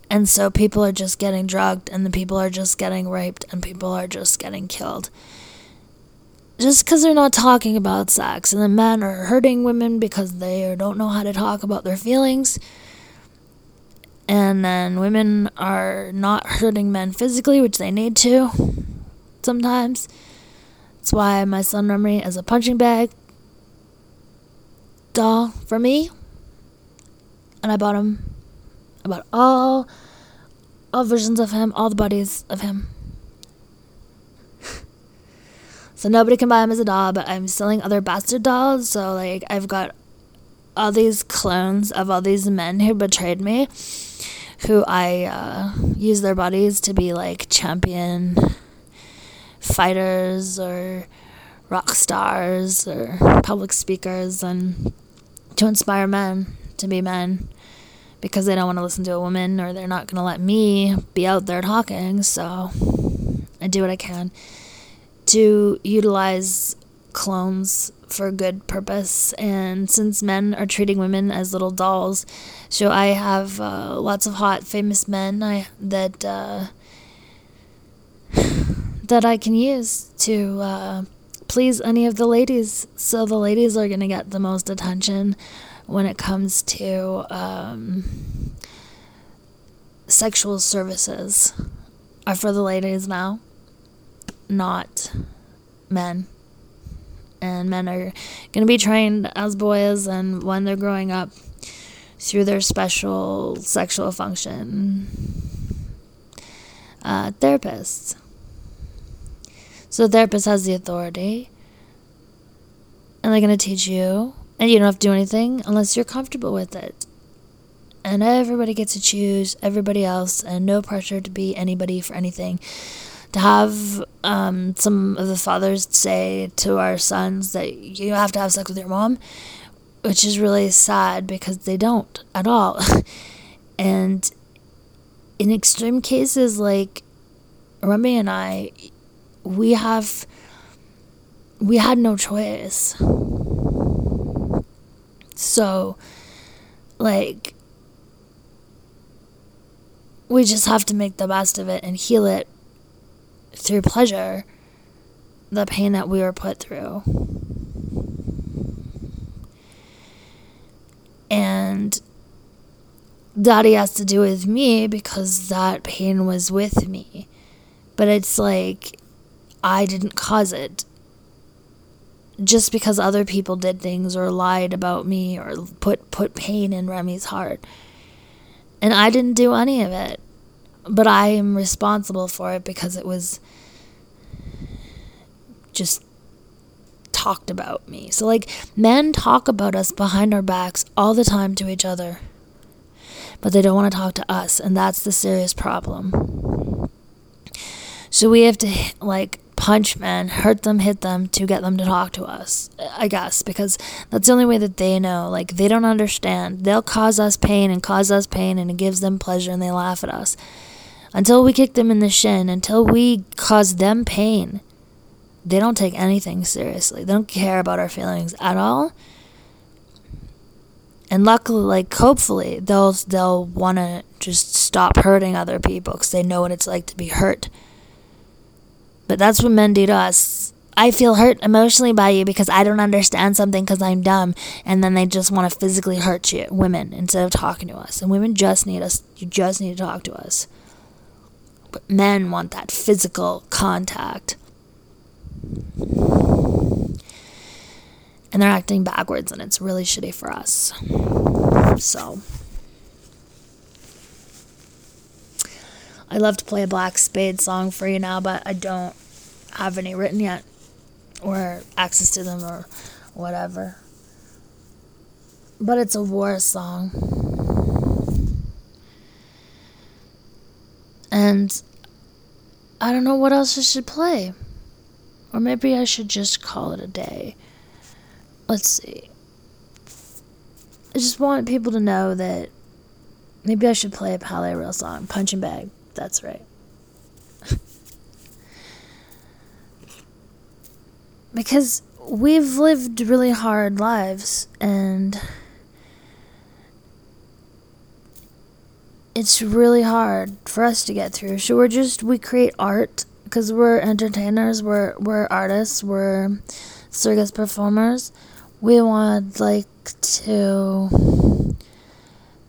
And so people are just getting drugged and the people are just getting raped and people are just getting killed. Just because they're not talking about sex and the men are hurting women because they don't know how to talk about their feelings. And then women are not hurting men physically, which they need to sometimes. That's why my son Remy is a punching bag doll for me. And I bought him. I bought all, all versions of him, all the bodies of him. so nobody can buy him as a doll, but I'm selling other bastard dolls. So like I've got all these clones of all these men who betrayed me, who I uh, use their bodies to be like champion fighters or rock stars or public speakers and to inspire men to be men because they don't want to listen to a woman or they're not going to let me be out there talking. So I do what I can to utilize clones for good purpose. And since men are treating women as little dolls, so I have uh, lots of hot, famous men I, that. Uh, that I can use to uh, please any of the ladies. So the ladies are to get the most attention when it comes to um, sexual services are for the ladies now, not men. And men are going to be trained as boys, and when they're growing up, through their special sexual function uh, therapists. So the therapist has the authority, and they're going to teach you, and you don't have to do anything unless you're comfortable with it. And everybody gets to choose everybody else, and no pressure to be anybody for anything. To have um, some of the fathers say to our sons that you have to have sex with your mom, which is really sad because they don't at all. and in extreme cases, like Remy and I, we have we had no choice. So like we just have to make the best of it and heal it through pleasure the pain that we were put through. And Daddy has to do with me because that pain was with me. But it's like I didn't cause it. Just because other people did things or lied about me or put put pain in Remy's heart. And I didn't do any of it. But I am responsible for it because it was just talked about me. So, like, men talk about us behind our backs all the time to each other, but they don't want to talk to us, and that's the serious problem. So, we have to, like, punch men, hurt them, hit them to get them to talk to us, I guess, because that's the only way that they know. Like, they don't understand. They'll cause us pain and cause us pain, and it gives them pleasure, and they laugh at us. Until we kick them in the shin, until we cause them pain, they don't take anything seriously. They don't care about our feelings at all. And luckily, like hopefully, they'll they'll want to just stop hurting other people because they know what it's like to be hurt. But that's what men do to us. I feel hurt emotionally by you because I don't understand something because I'm dumb, and then they just want to physically hurt you, women, instead of talking to us. And women just need us. You just need to talk to us. But men want that physical contact. And they're acting backwards, and it's really shitty for us. So. I love to play a Black Spade song for you now, but I don't have any written yet or access to them or whatever. But it's a war song. And I don't know what else I should play. Or maybe I should just call it a day. Let's see. I just want people to know that maybe I should play a Palaye Royale song, Punching Bag. That's right. because we've lived really hard lives and it's really hard for us to get through. So we're just we create art because we're entertainers, we're we're artists, we're circus performers. We want like to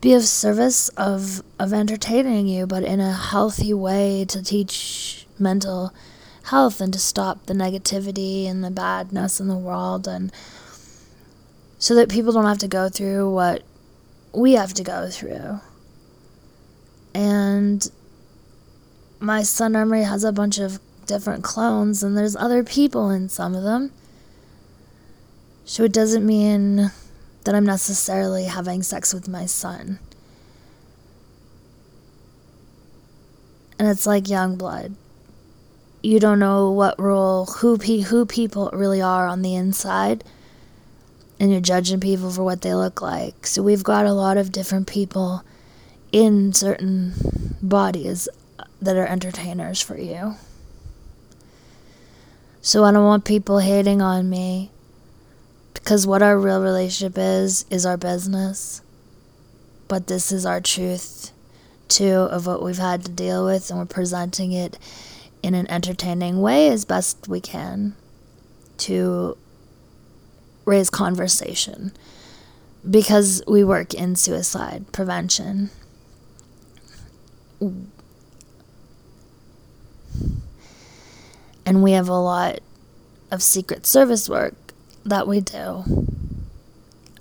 be of service of of entertaining you, but in a healthy way to teach mental health and to stop the negativity and the badness in the world and so that people don't have to go through what we have to go through. And my son Remy has a bunch of different clones and there's other people in some of them. So it doesn't mean that I'm necessarily having sex with my son. And it's like Yungblud. You don't know what role who pe- who people really are on the inside and you're judging people for what they look like. So we've got a lot of different people in certain bodies that are entertainers for you. So I don't want people hating on me because what our real relationship is, is our business. But this is our truth, too, of what we've had to deal with, and we're presenting it in an entertaining way as best we can to raise conversation because we work in suicide prevention. And we have a lot of secret service work that we do.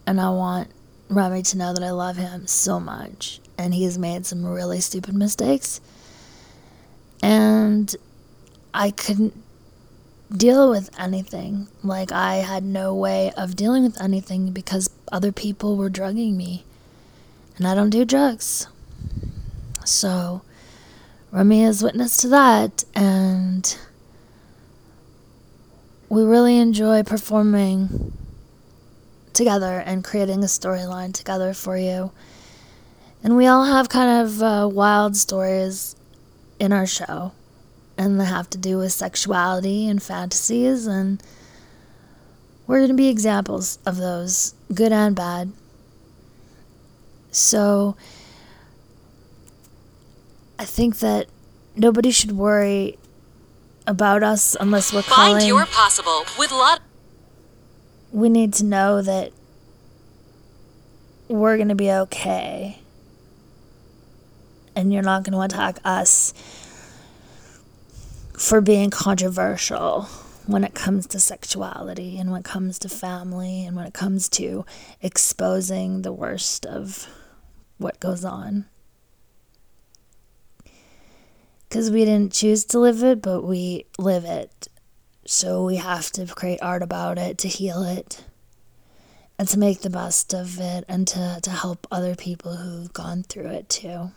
And I want Remy to know that I love him so much. And he has made some really stupid mistakes. And I couldn't deal with anything. Like, I had no way of dealing with anything because other people were drugging me. And I don't do drugs. So, Remy is witness to that. And we really enjoy performing together and creating a storyline together for you. And we all have kind of uh, wild stories in our show, and they have to do with sexuality and fantasies, and we're going to be examples of those, good and bad. So, I think that nobody should worry about us unless we're calling. Find your possible with lot. we need to know that we're going to be okay. And you're not going to attack us for being controversial when it comes to sexuality and when it comes to family and when it comes to exposing the worst of what goes on. Because we didn't choose to live it, but we live it. So we have to create art about it to heal it and to make the best of it and to, to help other people who've gone through it too.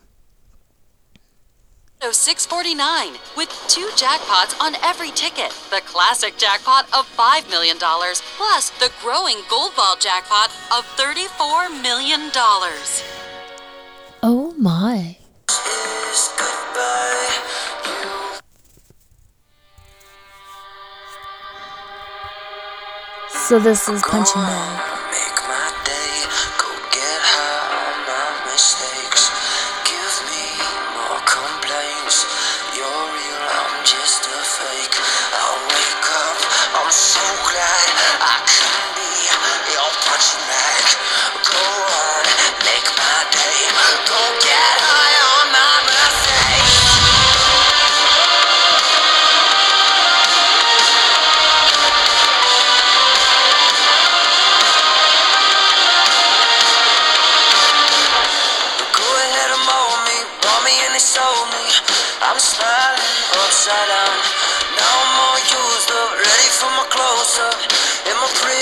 649 with two jackpots on every ticket. The classic jackpot of $5 million plus the growing gold ball jackpot of $34 million. Oh my. So this is punching bag. I'm smiling upside down. Now I'm all used up, ready for my close up. In my pretty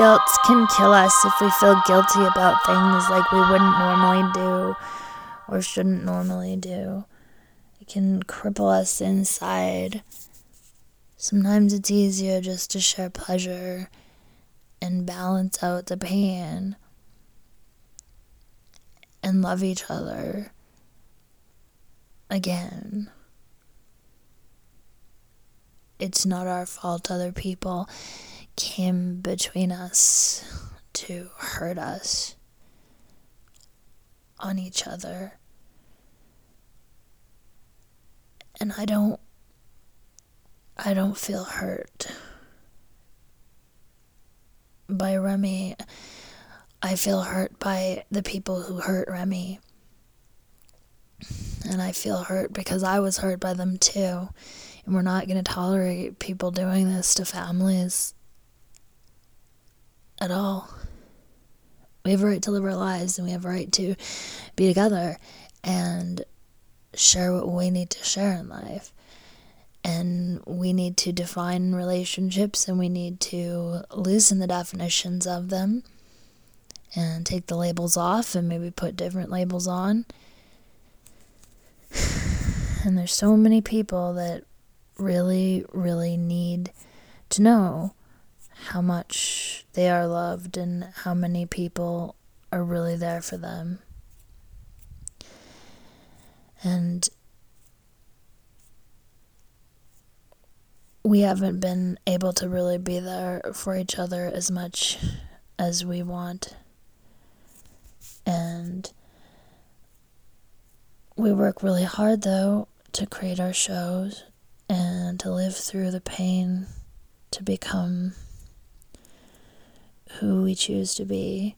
Guilt can kill us if we feel guilty about things like we wouldn't normally do or shouldn't normally do. It can cripple us inside. Sometimes it's easier just to share pleasure and balance out the pain and love each other again. It's not our fault other people came between us to hurt us on each other. And I don't I don't feel hurt by Remy. I feel hurt by the people who hurt Remy. And I feel hurt because I was hurt by them too. And we're not going to tolerate people doing this to families at all. We have a right to live our lives and we have a right to be together and share what we need to share in life. And we need to define relationships and we need to loosen the definitions of them and take the labels off and maybe put different labels on. And there's so many people that really, really need to know how much they are loved and how many people are really there for them. And we haven't been able to really be there for each other as much as we want. And we work really hard though to create our shows and to live through the pain to become who we choose to be.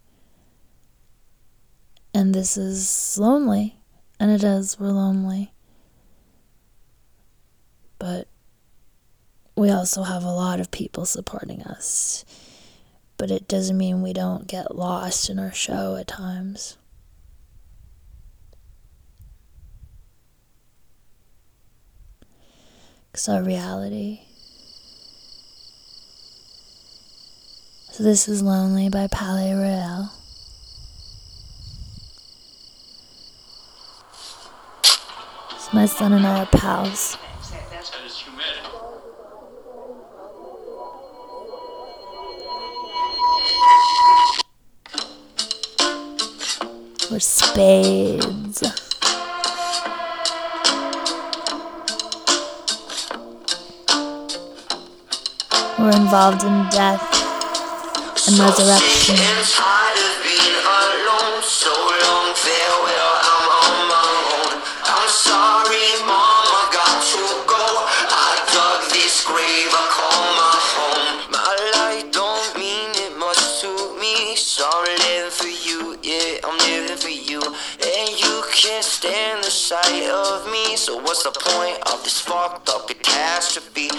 And this is lonely, and it is, we're lonely. But we also have a lot of people supporting us. But it doesn't mean we don't get lost in our show at times. It's our reality. So this is Lonely by Palaye Royale. So my son and I are pals. We're spades. We're involved in death and resurrection. tired of being alone. So long, farewell. I'm on my own. I'm sorry, mom. I got to go. I dug this grave. I call my home. My life don't mean it much to me. So living for you. Yeah, I'm living for you. And you can't stand the sight of me. So what's the point of this fucked up catastrophe?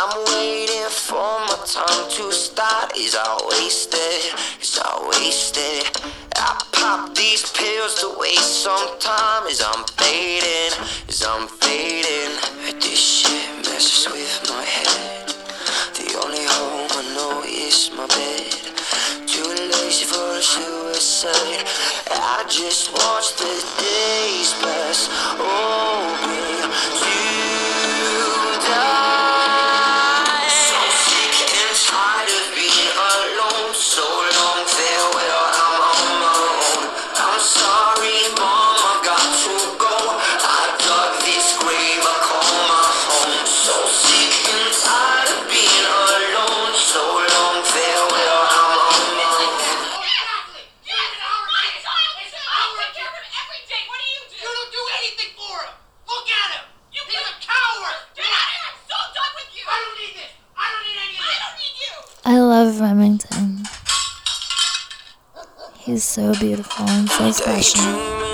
I'm waiting for my time to start. Is I wasted? Is I wasted? I pop these pills to waste some time. Is I'm fading? Is I'm fading? This shit messes with my head. The only home I know is my bed. Too lazy for suicide. I just watch the days pass. Hoping He's so beautiful and so special.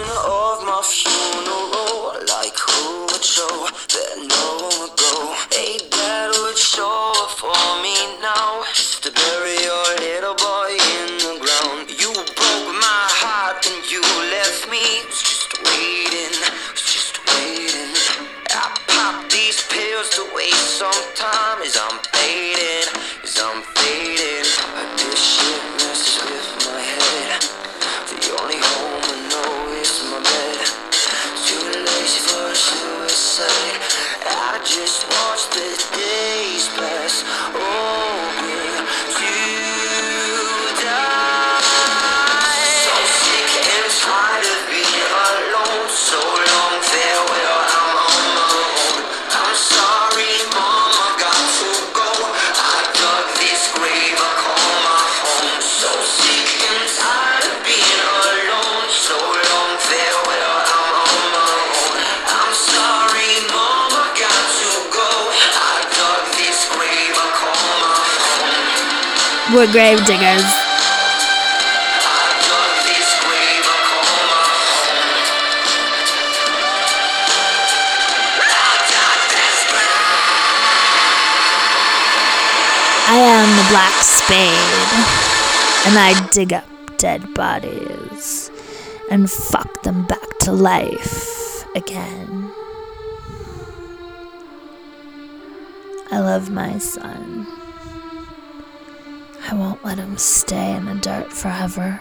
Grave diggers. I am the black spade, and I dig up dead bodies and fuck them back to life again. I love my son. Let him stay in the dirt forever.